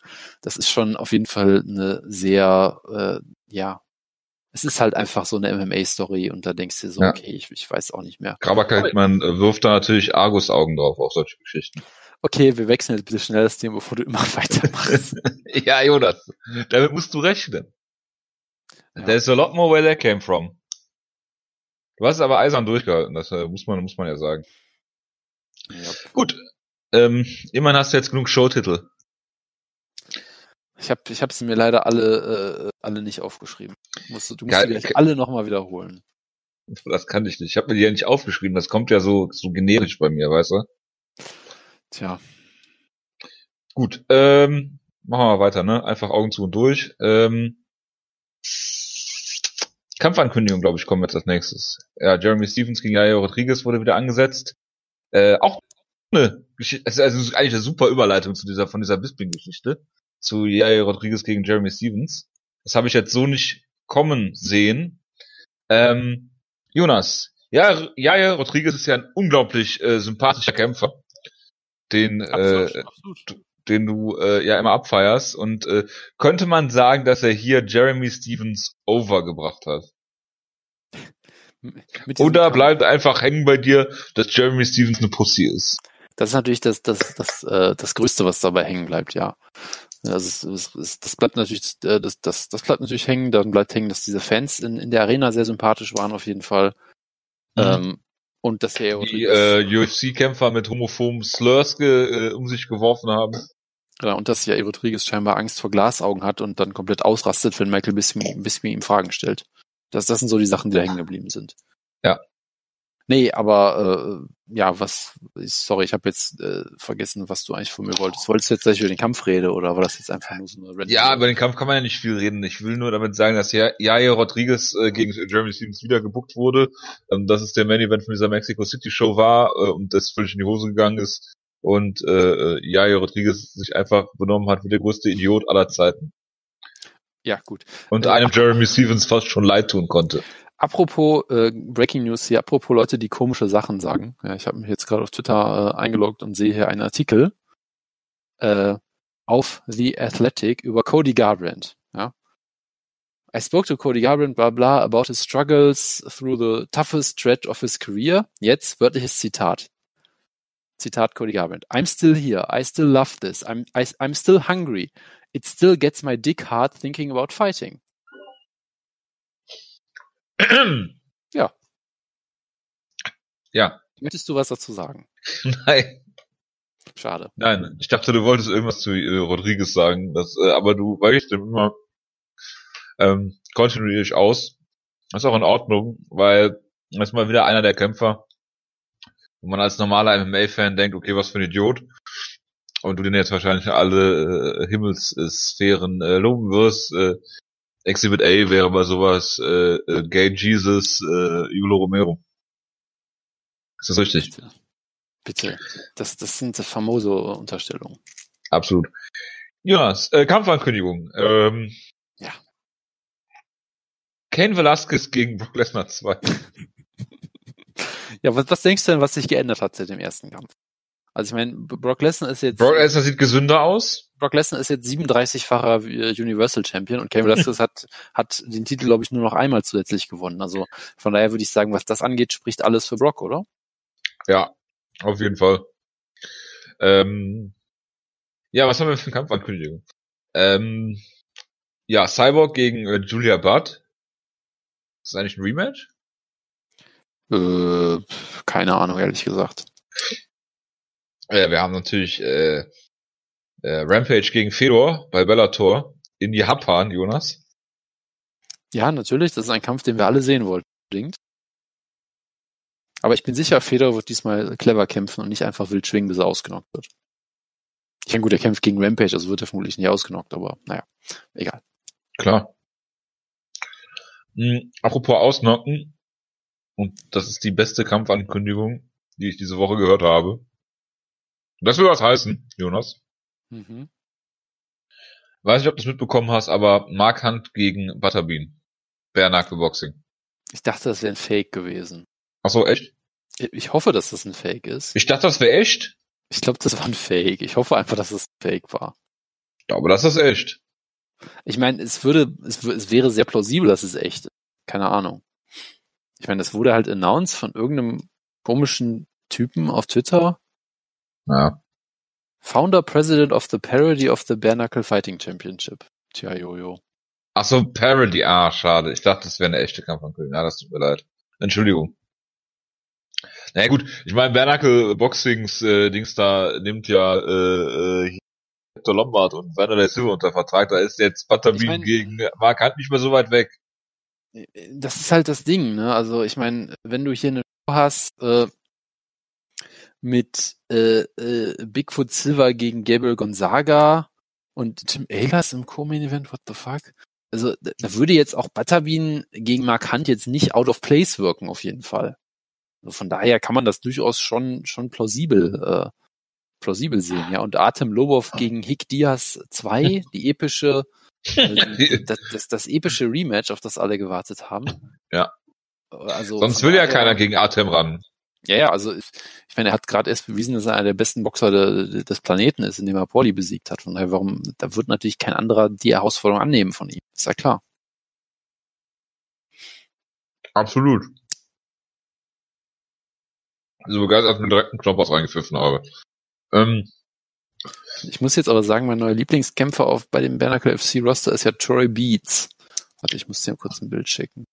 das ist schon auf jeden Fall eine sehr, äh, ja, es ist halt einfach so eine MMA-Story und da denkst du dir so, ja. okay, ich, ich weiß auch nicht mehr. Graberkeit, man wirft da natürlich Argus-Augen drauf auf solche Geschichten. Okay, wir wechseln jetzt bitte schnell das Thema, bevor du immer weitermachst. ja, Jonas, damit musst du rechnen. Ja. There's a lot more where that came from. Du hast es aber eisern durchgehalten, das äh, muss man, muss man ja sagen. Ja. Gut. Ähm, immerhin hast du jetzt genug Showtitel. Ich habe ich hab sie mir leider alle, äh, alle nicht aufgeschrieben. Musst, du musst ja, die gleich alle nochmal wiederholen. Das kann ich nicht. Ich habe mir die ja nicht aufgeschrieben. Das kommt ja so, so generisch bei mir, weißt du? Tja. Gut, ähm, machen wir weiter, ne? Einfach Augen zu und durch. Ähm, Kampfankündigung, glaube ich, kommen jetzt als nächstes. Ja, Jeremy Stevens gegen Jair Rodriguez wurde wieder angesetzt. Äh, auch eine Geschichte, also eigentlich eine super Überleitung zu dieser, von dieser Bisping-Geschichte, zu Jair Rodriguez gegen Jeremy Stevens. Das habe ich jetzt so nicht kommen sehen. Ähm, Jonas, ja, Jair Rodriguez ist ja ein unglaublich äh, sympathischer Kämpfer, den, absolut, äh, absolut. Den du äh, ja immer abfeierst. Und äh, könnte man sagen, dass er hier Jeremy Stevens overgebracht hat? Oder bleibt einfach hängen bei dir, dass Jeremy Stevens eine Pussy ist. Das ist natürlich das, das, das, äh, das Größte, was dabei hängen bleibt, ja. Es, es, das bleibt natürlich, äh, das, das, das bleibt natürlich hängen. Dann bleibt hängen, dass diese Fans in, in der Arena sehr sympathisch waren auf jeden Fall. Mhm. Ähm, und dass er die äh, UFC-Kämpfer mit homophoben Slurs ge, äh, um sich geworfen haben. Ja, und dass ja Rodriguez scheinbar Angst vor Glasaugen hat und dann komplett ausrastet, wenn Michael Bisping, Bisping ihm Fragen stellt. Das, das sind so die Sachen, die da hängen geblieben sind. Ja. Nee, aber äh, ja, was, sorry, ich habe jetzt äh, vergessen, was du eigentlich von mir wolltest. Wolltest du jetzt gleich über den Kampf reden oder war das jetzt einfach nur so eine Random Ja, über den Kampf kann man ja nicht viel reden. Ich will nur damit sagen, dass ja Jair Rodriguez äh, gegen Jeremy Stevens wieder gebuckt wurde, ähm, dass es der Main Event von dieser Mexico City Show war äh, und das völlig in die Hose gegangen ist und äh, Jair Rodriguez sich einfach benommen hat wie der größte Idiot aller Zeiten. Ja, gut. Und äh, einem Jeremy Stevens fast schon leid tun konnte. Apropos äh, Breaking News hier, apropos Leute, die komische Sachen sagen. Ja, ich habe mich jetzt gerade auf Twitter äh, eingeloggt und sehe hier einen Artikel äh, auf The Athletic über Cody Garbrandt. Ja. I spoke to Cody Garbrandt, bla bla, about his struggles through the toughest stretch of his career. Jetzt wörtliches Zitat. Zitat Cody Garbrandt. I'm still here. I still love this. I'm, I, I'm still hungry. It still gets my dick hard thinking about fighting. Ja. Ja. Möchtest du was dazu sagen? Nein. Schade. Nein, ich dachte, du wolltest irgendwas zu äh, Rodriguez sagen, das, äh, aber du weichst dem immer ähm, kontinuierlich aus. Das ist auch in Ordnung, weil das ist mal wieder einer der Kämpfer, wo man als normaler MMA-Fan denkt, okay, was für ein Idiot. Und du den jetzt wahrscheinlich alle äh, Himmelssphären äh, loben wirst. Äh, Exhibit A wäre bei sowas äh, äh, Gay Jesus, äh, Yulo Romero. Ist das richtig? Bitte. Bitte. Das, das sind famose Unterstellungen. Absolut. Jonas, äh, Kampfankündigung. Ähm, Ja. Ken Velasquez gegen Brock Lesnar 2. Ja, was, was denkst du denn, was sich geändert hat seit dem ersten Kampf? Also ich meine, Brock Lesnar ist jetzt Brock Lesnar sieht gesünder aus. Brock Lesnar ist jetzt 37-facher äh, Universal Champion und Cain Velasquez hat, hat den Titel, glaube ich, nur noch einmal zusätzlich gewonnen. Also von daher würde ich sagen, was das angeht, spricht alles für Brock, oder? Ja, auf jeden Fall. Ähm, ja, was haben wir für eine Kampfankündigung? Ähm, ja, Cyborg gegen äh, Julia Budd. Ist das eigentlich ein Rematch? Äh, keine Ahnung, ehrlich gesagt. Ja, wir haben natürlich äh, äh, Rampage gegen Fedor bei Bellator in Japan, Jonas. Ja, natürlich, das ist ein Kampf, den wir alle sehen wollten. unbedingt. Aber ich bin sicher, Fedor wird diesmal clever kämpfen und nicht einfach wild schwingen, bis er ausgenockt wird. Ich meine, gut, er kämpft gegen Rampage, also wird er vermutlich nicht ausgenockt, aber naja, egal. Klar. Hm, apropos Ausnocken, und das ist die beste Kampfankündigung, die ich diese Woche gehört habe. Das will was heißen, Jonas. Mhm. Weiß nicht, ob du es mitbekommen hast, aber Mark Hunt gegen Butterbean. Bernacke Boxing. Ich dachte, das wäre ein Fake gewesen. Ach so, echt? Ich hoffe, dass das ein Fake ist. Ich dachte, das wäre echt. Ich glaube, das war ein Fake. Ich hoffe einfach, dass es ein Fake war. Ja, aber das ist echt. Ich meine, es würde, es, es wäre sehr plausibel, dass es echt ist. Keine Ahnung. Ich meine, das wurde halt announced von irgendeinem komischen Typen auf Twitter. Ja. Founder President of the Parody of the Bare Knuckle Fighting Championship. Tja, Jojo. Ach so, Parody. Ah, schade. Ich dachte, das wäre eine echte Kampfankündigung. Ja, das tut mir leid. Entschuldigung. Na ja, gut, ich meine, Bernacke Boxings äh, Dings da nimmt ja äh, äh, Hector Lombard und Wanderlei Silva unter Vertrag. Da ist jetzt Butterbean Ich mein- gegen Mark Hunt nicht mehr so weit weg. Das ist halt das Ding, ne? Also ich meine, wenn du hier eine Show hast äh, mit äh, äh, Bigfoot Silver gegen Gabriel Gonzaga und Tim Ehlers im Co-Main Event, what the fuck? Also da, da würde jetzt auch Butterbean gegen Mark Hunt jetzt nicht out of place wirken, auf jeden Fall. Also von daher kann man das durchaus schon schon plausibel äh, plausibel sehen, ja. Und Artem Lobov gegen Hick Diaz 2, die epische äh, das, das, das epische Rematch, auf das alle gewartet haben. Ja. Also Sonst will ja keiner gegen Artem ran. Ja, ja, also ich, ich meine, er hat gerade erst bewiesen, dass er einer der besten Boxer de, des Planeten ist, indem er Pauli besiegt hat. Von daher, warum, da wird natürlich kein anderer die Herausforderung annehmen von ihm. Ist ja klar. Absolut. So begeistert, dass ich mir direkt einen Knopf aus reingepfiffen habe. Ähm, Ich muss jetzt aber sagen, mein neuer Lieblingskämpfer auf bei dem Bernacle FC Roster ist ja Troy Beats. Warte, ich muss dir kurz ein Bild schicken.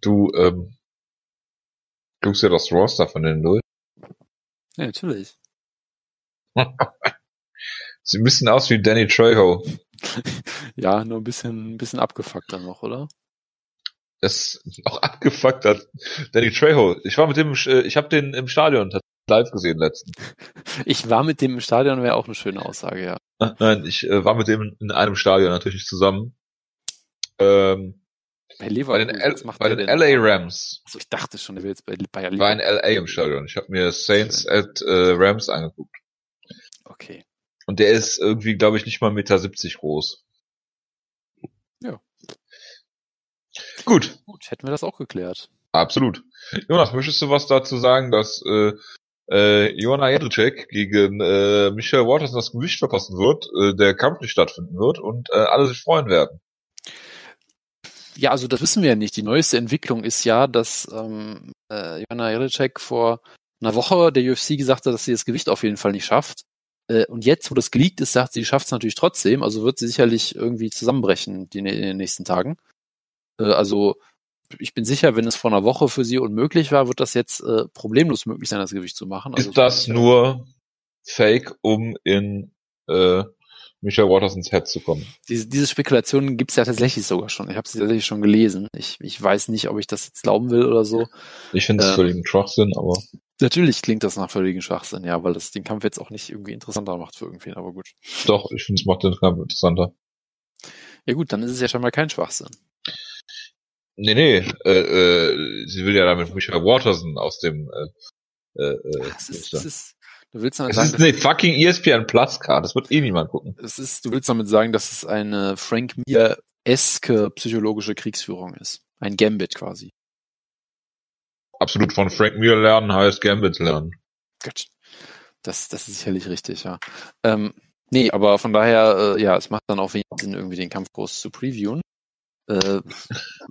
du, ähm, guckst dir das Roster von denen durch. Ja, natürlich. Ein bisschen aus wie Danny Trejo. ja, nur ein bisschen, ein bisschen abgefuckter noch, oder? Das auch abgefuckt hat. Danny Trejo. Ich war mit dem, äh, ich habe den im Stadion live gesehen letzten. Ich war mit dem im Stadion, wäre auch eine schöne Aussage, ja. Nein, ich äh, war mit dem in einem Stadion natürlich zusammen. Ähm, Bei bei Leverkusen, den, L bei den? LA Rams. Also ich dachte schon, der will jetzt bei Bayer Ich war in Leverkusen. LA im Stadion. Ich habe mir Saints at äh, Rams angeguckt. Okay. Und der ist irgendwie, glaube ich, nicht mal 1,70 Meter groß. Ja. Gut, Gut, hätten wir das auch geklärt. absolut. Jonas, möchtest du was dazu sagen, dass äh, äh, Joanna Jedrzejczyk gegen äh, Michael Waters das Gewicht verpassen wird, äh, der Kampf nicht stattfinden wird und äh, alle sich freuen werden? Ja, also das wissen wir ja nicht. Die neueste Entwicklung ist ja, dass ähm, äh, Joanna Jelinek vor einer Woche der UFC gesagt hat, dass sie das Gewicht auf jeden Fall nicht schafft. Äh, und jetzt, wo das geleakt ist, sagt sie, sie schafft es natürlich trotzdem. Also wird sie sicherlich irgendwie zusammenbrechen die, in den nächsten Tagen. Äh, also ich bin sicher, wenn es vor einer Woche für sie unmöglich war, wird das jetzt äh, problemlos möglich sein, das Gewicht zu machen. Also ist das nur Fake, um in äh, Michael Watersons Head zu kommen? Diese, diese Spekulationen gibt es ja tatsächlich sogar schon. Ich habe sie tatsächlich schon gelesen. Ich, ich weiß nicht, ob ich das jetzt glauben will oder so. Ich finde es ähm, völlig ein Schwachsinn, aber. Natürlich klingt das nach völligen Schwachsinn, ja, weil das den Kampf jetzt auch nicht irgendwie interessanter macht für irgendwen, aber gut. Doch, ich finde es macht den Kampf interessanter. Ja gut, dann ist es ja schon mal kein Schwachsinn. Nee, nee, äh, äh, sie will ja damit Michael Waterson aus dem äh, äh, äh das ist, das ist, du willst damit das sagen, ist eine fucking ESPN Plus Card, das wird eh niemand gucken. Es ist, du willst damit sagen, dass es eine Frank Mir-eske psychologische Kriegsführung ist. Ein Gambit quasi. Absolut von Frank Mir lernen heißt Gambit lernen. Gut. Das, das ist sicherlich richtig, ja. Ähm, nee, aber von daher, äh, ja, es macht dann auch wenig Sinn, irgendwie den Kampf groß zu previewen. Äh,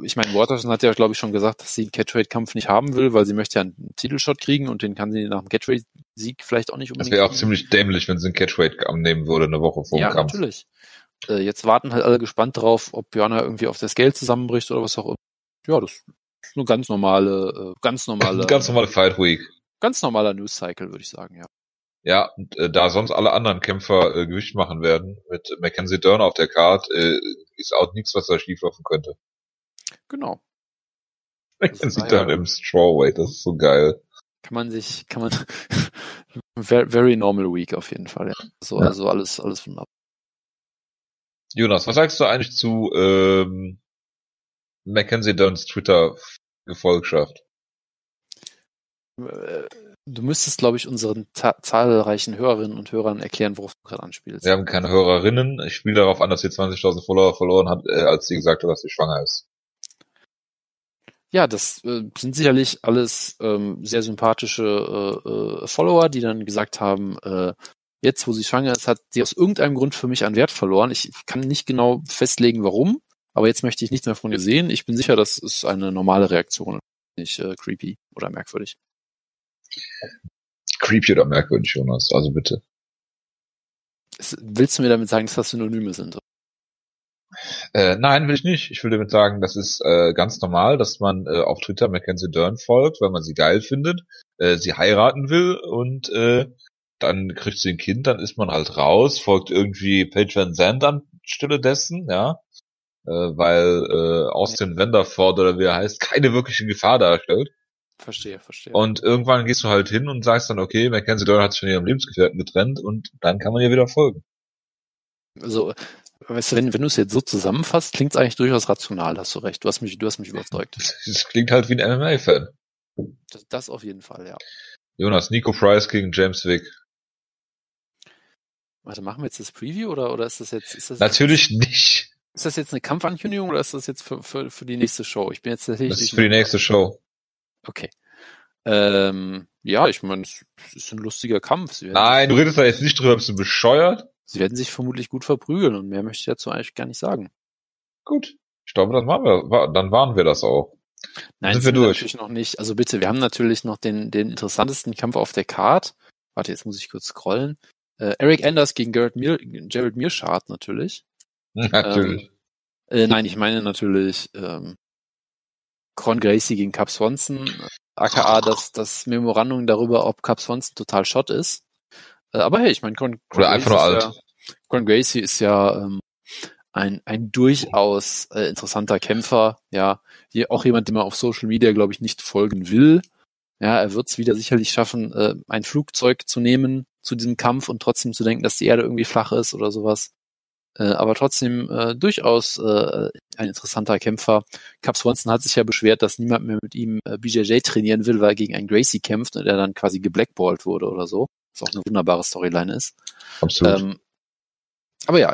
ich meine, Waterson hat ja, glaube ich, schon gesagt, dass sie einen Catchweight-Kampf nicht haben will, weil sie möchte ja einen Titelshot kriegen und den kann sie nach dem Catchweight-Sieg vielleicht auch nicht unbedingt. Das wäre auch ziemlich dämlich, wenn sie einen Catchweight annehmen würde, eine Woche vor dem ja, Kampf. Ja, natürlich. Äh, jetzt warten halt alle gespannt drauf, ob Björner irgendwie auf das Geld zusammenbricht oder was auch immer. Ja, das ist eine ganz normale, äh, ganz normale. ganz normale Fight Week. Ganz normaler News Cycle, würde ich sagen, ja. Ja, und äh, da sonst alle anderen Kämpfer äh, Gewicht machen werden, mit Mackenzie Dern auf der Card, äh, ist auch nichts, was da schieflaufen könnte. Genau. Mackenzie Dern im Strawweight, das ist so geil. Kann man sich, kann man, very normal week auf jeden Fall, ja. So, ja. also alles, alles wunderbar. Jonas, was sagst du eigentlich zu ähm, Mackenzie Dunns Twitter-Gefolgschaft? Äh, Du müsstest, glaube ich, unseren zahlreichen Hörerinnen und Hörern erklären, worauf du gerade anspielst. Wir haben keine Hörerinnen. Ich spiele darauf an, dass sie 20.000 Follower verloren hat, äh, als sie gesagt hat, dass sie schwanger ist. Ja, das äh, sind sicherlich alles ähm, sehr sympathische äh, äh, Follower, die dann gesagt haben, äh, jetzt, wo sie schwanger ist, hat sie aus irgendeinem Grund für mich an Wert verloren. Ich kann nicht genau festlegen, warum, aber jetzt möchte ich nichts mehr von ihr sehen. Ich bin sicher, das ist eine normale Reaktion, nicht äh, creepy oder merkwürdig. Creepy oder merkwürdig, Jonas, also bitte. Willst du mir damit sagen, dass das Synonyme sind? Äh, nein, will ich nicht. Ich will damit sagen, das ist äh, ganz normal, dass man äh, auf Twitter Mackenzie Dern folgt, weil man sie geil findet, äh, sie heiraten will und äh, dann kriegt sie ein Kind, dann ist man halt raus, folgt irgendwie Paige Van Zandt anstelle dessen, ja, äh, weil äh, Austin Wenderford oder wie er heißt, keine wirkliche Gefahr darstellt. Verstehe, verstehe. Und irgendwann gehst du halt hin und sagst dann, okay, Mackenzie Doyle hat sich von ihrem Lebensgefährten getrennt und dann kann man ihr wieder folgen. Also, weißt du, wenn, wenn du es jetzt so zusammenfasst, klingt es eigentlich durchaus rational, hast du recht. Du hast mich, du hast mich überzeugt. Es klingt halt wie ein MMA-Fan. Das, das auf jeden Fall, ja. Jonas, Nico Price gegen James Wick. Warte, machen wir jetzt das Preview oder, oder ist das jetzt? Ist das Natürlich jetzt, nicht. Ist das jetzt eine Kampfankündigung oder ist das jetzt für, für, für die nächste Show? Ich bin jetzt tatsächlich. Das ist für die nächste Show. Okay. Ähm, ja, ich meine, es ist ein lustiger Kampf. Nein, du redest da jetzt nicht drüber, bist du bescheuert? Sie werden sich vermutlich gut verprügeln und mehr möchte ich dazu eigentlich gar nicht sagen. Gut. Ich glaube, das machen wir, dann waren wir das auch. Nein, sind wir durch. natürlich noch nicht. Also bitte, wir haben natürlich noch den, den interessantesten Kampf auf der Card. Warte, jetzt muss ich kurz scrollen. Äh, Eric Anders gegen Garrett Mir Jared Mearshart natürlich. Natürlich. Ähm, äh, nein, ich meine natürlich ähm, Con Gracie gegen Cap Swanson, aka das, das Memorandum darüber, ob Cap Swanson total Shot ist. Äh, aber hey, ich meine, Con, Con, Oder einfach nur alt. Ja, Con Gracie ist ja ähm, ein, ein durchaus äh, interessanter Kämpfer, ja, hier auch jemand, dem man auf Social Media, glaube ich, nicht folgen will. Ja, er wird es wieder sicherlich schaffen, äh, ein Flugzeug zu nehmen zu diesem Kampf und trotzdem zu denken, dass die Erde irgendwie flach ist oder sowas. Äh, aber trotzdem äh, durchaus äh, ein interessanter Kämpfer. Cap Swanson hat sich ja beschwert, dass niemand mehr mit ihm äh, BJJ trainieren will, weil er gegen einen Gracie kämpft und er dann quasi geblackballt wurde oder so. Was auch eine wunderbare Storyline ist. Absolut. Ähm, aber ja,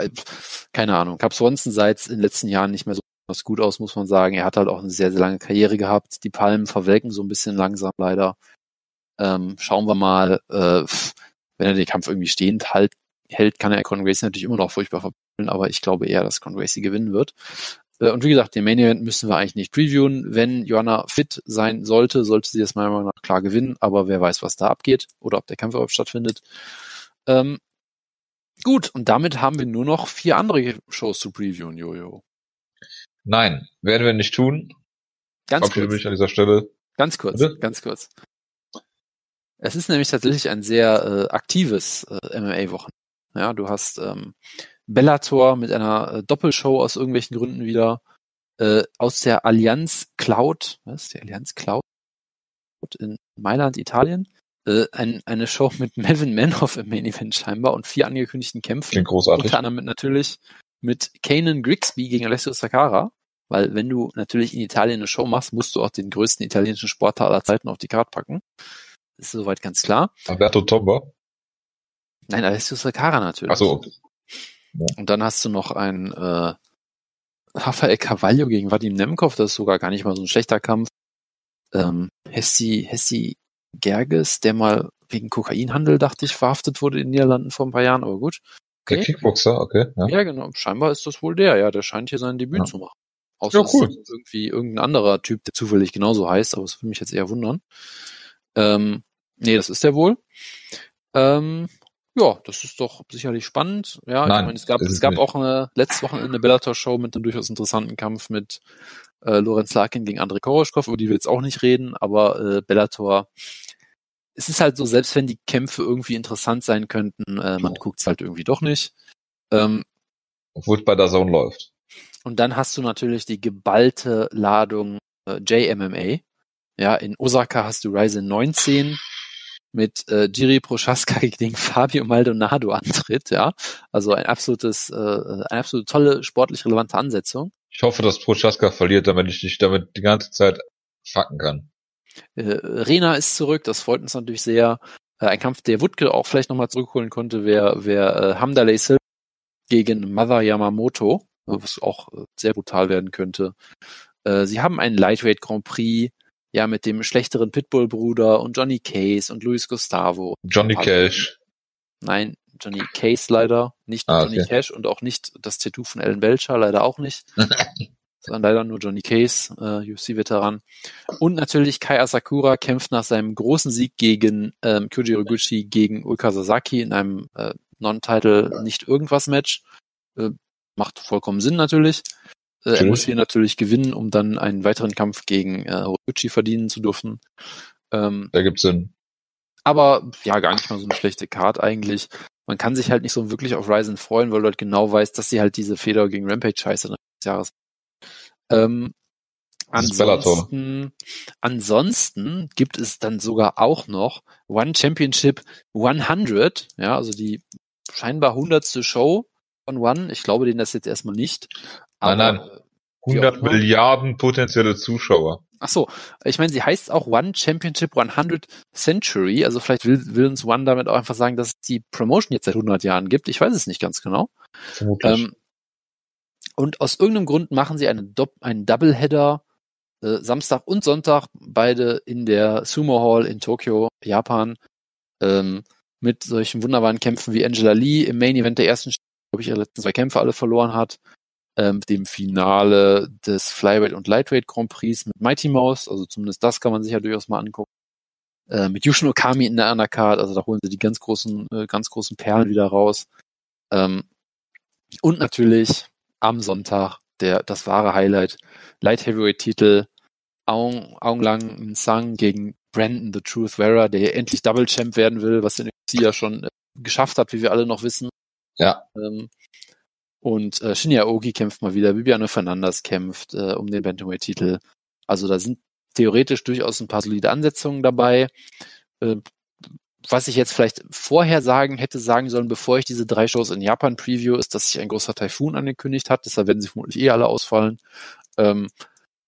keine Ahnung. Cap Swanson sah jetzt in den letzten Jahren nicht mehr so gut aus, muss man sagen. Er hat halt auch eine sehr, sehr lange Karriere gehabt. Die Palmen verwelken so ein bisschen langsam leider. Ähm, schauen wir mal, äh, wenn er den Kampf irgendwie stehend halt, hält, kann er Conor Gracie natürlich immer noch furchtbar aber ich glaube eher, dass Conway gewinnen wird. Äh, und wie gesagt, den Main Event müssen wir eigentlich nicht previewen. Wenn Joanna fit sein sollte, sollte sie das meiner Meinung nach klar gewinnen, aber wer weiß, was da abgeht oder ob der Kampf überhaupt stattfindet. Ähm, gut, und damit haben wir nur noch vier andere Shows zu previewen, Jojo. Nein, werden wir nicht tun. Ganz Verabschiede kurz. mich an dieser Stelle. Ganz kurz, Bitte? ganz kurz. Es ist nämlich tatsächlich ein sehr äh, aktives äh, MMA-Wochen. Ja, du hast ähm, Bellator mit einer äh, Doppelshow aus irgendwelchen Gründen wieder äh, aus der Allianz Cloud, was ist die Allianz Cloud in Mailand, Italien, äh, ein, eine Show mit Melvin Manhoff im Main Event scheinbar und vier angekündigten Kämpfen. Klingt großartig. Unter anderem mit natürlich mit Kanan Grigsby gegen Alessio Sakara, weil wenn du natürlich in Italien eine Show machst, musst du auch den größten italienischen Sportler aller Zeiten auf die Karte packen. Das ist soweit ganz klar. Alberto Tomba. Nein, Alessio Sakara natürlich. Ach so. Und dann hast du noch ein äh, Rafael Carvalho gegen Vadim Nemkov, das ist sogar gar nicht mal so ein schlechter Kampf. Ähm, Hessi, Hessi Gerges, der mal wegen Kokainhandel, dachte ich, verhaftet wurde in den Niederlanden vor ein paar Jahren, aber gut. Der Okay. Kickboxer, okay. Ja. Ja, genau. Scheinbar ist das wohl der, ja. Der scheint hier sein Debüt Ja. zu machen. Außer Ja, cool. es ist irgendwie irgendein anderer Typ, der zufällig genauso heißt, aber das würde mich jetzt eher wundern. Ähm, nee, das ist der wohl. Ähm, ja, das ist doch sicherlich spannend. Ja, Nein, ich meine, es gab, es gab nicht. auch eine letzte Woche eine Bellator-Show mit einem durchaus interessanten Kampf mit äh, Lorenz Larkin gegen Andrei Koroschkov, über die wir jetzt auch nicht reden, aber äh, Bellator, es ist halt so, selbst wenn die Kämpfe irgendwie interessant sein könnten, äh, man guckt's halt irgendwie doch nicht. Ähm, Obwohl es bei der Zone läuft. und dann hast du natürlich die geballte Ladung äh, JMMA. Ja, in Osaka hast du Ryzen 19 mit äh, Jiri Prochaska gegen Fabio Maldonado antritt, ja. Also ein absolutes, äh, eine absolut tolle sportlich relevante Ansetzung. Ich hoffe, dass Prochaska verliert, damit ich dich damit die ganze Zeit fucken kann. Äh, Rena ist zurück, das freut uns natürlich sehr. Äh, ein Kampf, der Wutke auch vielleicht nochmal zurückholen konnte, wäre wär, äh, Hamdalay Silva gegen Mother Yamamoto, was auch äh, sehr brutal werden könnte. Äh, sie haben einen Lightweight Grand Prix, ja, mit dem schlechteren Pitbull-Bruder und Johnny Case und Luis Gustavo. Johnny Cash. Nein, Johnny Case leider, nicht Ah, Johnny okay. Cash und auch nicht das Tattoo von Ellen Belcher, leider auch nicht. sondern leider nur Johnny Case, äh, UFC-Veteran. Und natürlich Kai Asakura kämpft nach seinem großen Sieg gegen ähm, Kyoji Higuchi gegen Ulka Sasaki in einem äh, Non-Title nicht irgendwas Match. Äh, macht vollkommen Sinn natürlich. Äh, er muss hier natürlich gewinnen, um dann einen weiteren Kampf gegen äh, Higuchi verdienen zu dürfen. Ähm, Da gibt's Sinn. aber ja, gar nicht mal so eine schlechte Card eigentlich. Man kann sich halt nicht so wirklich auf Ryzen freuen, weil du halt genau weißt, dass sie halt diese Feder gegen Rampage scheiße des Jahres. Ähm, ansonsten, ansonsten gibt es dann sogar auch noch One Championship 100, ja, also die scheinbar hundertste Show von One. Ich glaube denen das jetzt erstmal nicht. Nein, Aber, nein. auch 100 immer. Milliarden potenzielle Zuschauer. Ach so, ich meine, sie heißt auch One Championship 100 Century. Also vielleicht will, will uns One damit auch einfach sagen, dass es die Promotion jetzt seit 100 Jahren gibt. Ich weiß es nicht ganz genau. Vermutlich. Ähm, und aus irgendeinem Grund machen sie eine Dopp einen Doubleheader äh, Samstag und Sonntag, beide in der Sumo Hall in Tokio, Japan, ähm, mit solchen wunderbaren Kämpfen wie Angela Lee im Main Event der ersten, glaube ich, ihre letzten zwei Kämpfe alle verloren hat, ähm, dem Finale des Flyweight und Lightweight Grand Prix mit Mighty Mouse, also zumindest das kann man sich ja durchaus mal angucken. Äh, mit Yushin Okami in der Undercard, also da holen sie die ganz großen, äh, ganz großen Perlen wieder raus. Ähm, und natürlich am Sonntag der, das wahre Highlight, Light Heavyweight Titel, Aung, Aung Lang Sang gegen Brandon The Truth Vera, der endlich Double Champ werden will, was der UFC ja schon äh, geschafft hat, wie wir alle noch wissen. Ja. Ähm, und äh, Shinya Ogi kämpft mal wieder, Viviane Fernandes kämpft äh, um den Bantamweight-Titel. Also da sind theoretisch durchaus ein paar solide Ansetzungen dabei. Äh, was ich jetzt vielleicht vorher sagen hätte sagen sollen, bevor ich diese drei Shows in Japan preview, ist, dass sich ein großer Taifun angekündigt hat. Deshalb werden sie vermutlich eh alle ausfallen. Ähm,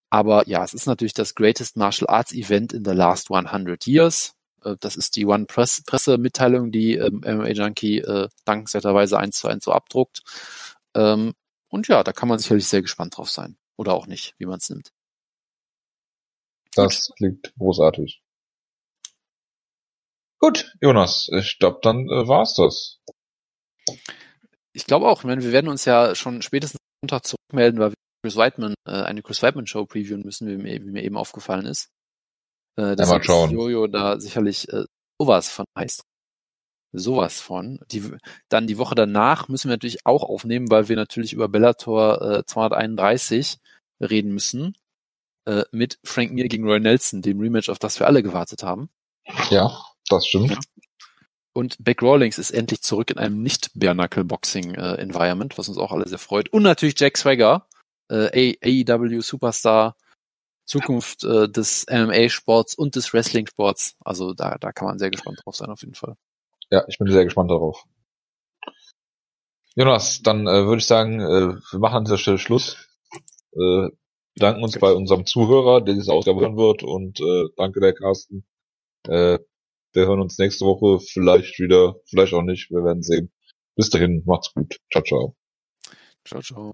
aber ja, es ist natürlich das Greatest Martial Arts Event in the last 100 years. Äh, das ist die One Press Pressemitteilung, die ähm, MMA Junkie äh, dankenswerterweise eins zu eins so abdruckt. Ähm, und ja, da kann man sicherlich sehr gespannt drauf sein. Oder auch nicht, wie man es nimmt. Das klingt großartig. Gut, Jonas, ich glaube, dann äh, war's das. Ich glaube auch, ich meine, wir werden uns ja schon spätestens Montag zurückmelden, weil wir Chris Whiteman, äh, eine Chris Whiteman Show previewen müssen, wie mir, wie mir eben aufgefallen ist. Äh, Ja, mal schauen. Jojo da sicherlich äh, sowas von heiß. Sowas von. Die, dann die Woche danach müssen wir natürlich auch aufnehmen, weil wir natürlich über Bellator äh, 231 reden müssen. Äh, mit Frank Mir gegen Roy Nelson, dem Rematch, auf das wir alle gewartet haben. Ja, das stimmt. Ja. Und Beck Rawlings ist endlich zurück in einem nicht Bare Boxing äh, Environment, was uns auch alle sehr freut. Und natürlich Jack Swagger, äh, AEW Superstar, Zukunft äh, des MMA-Sports und des Wrestling-Sports. Also da, da kann man sehr gespannt drauf sein auf jeden Fall. Ja, ich bin sehr gespannt darauf. Jonas, dann äh, würde ich sagen, äh, wir machen an dieser Stelle Schluss. Äh, bedanken uns bei unserem Zuhörer, der diese Ausgabe hören wird und äh, danke der Carsten. Äh, wir hören uns nächste Woche vielleicht wieder, vielleicht auch nicht, wir werden sehen. Bis dahin, macht's gut. Ciao, ciao. Ciao, ciao.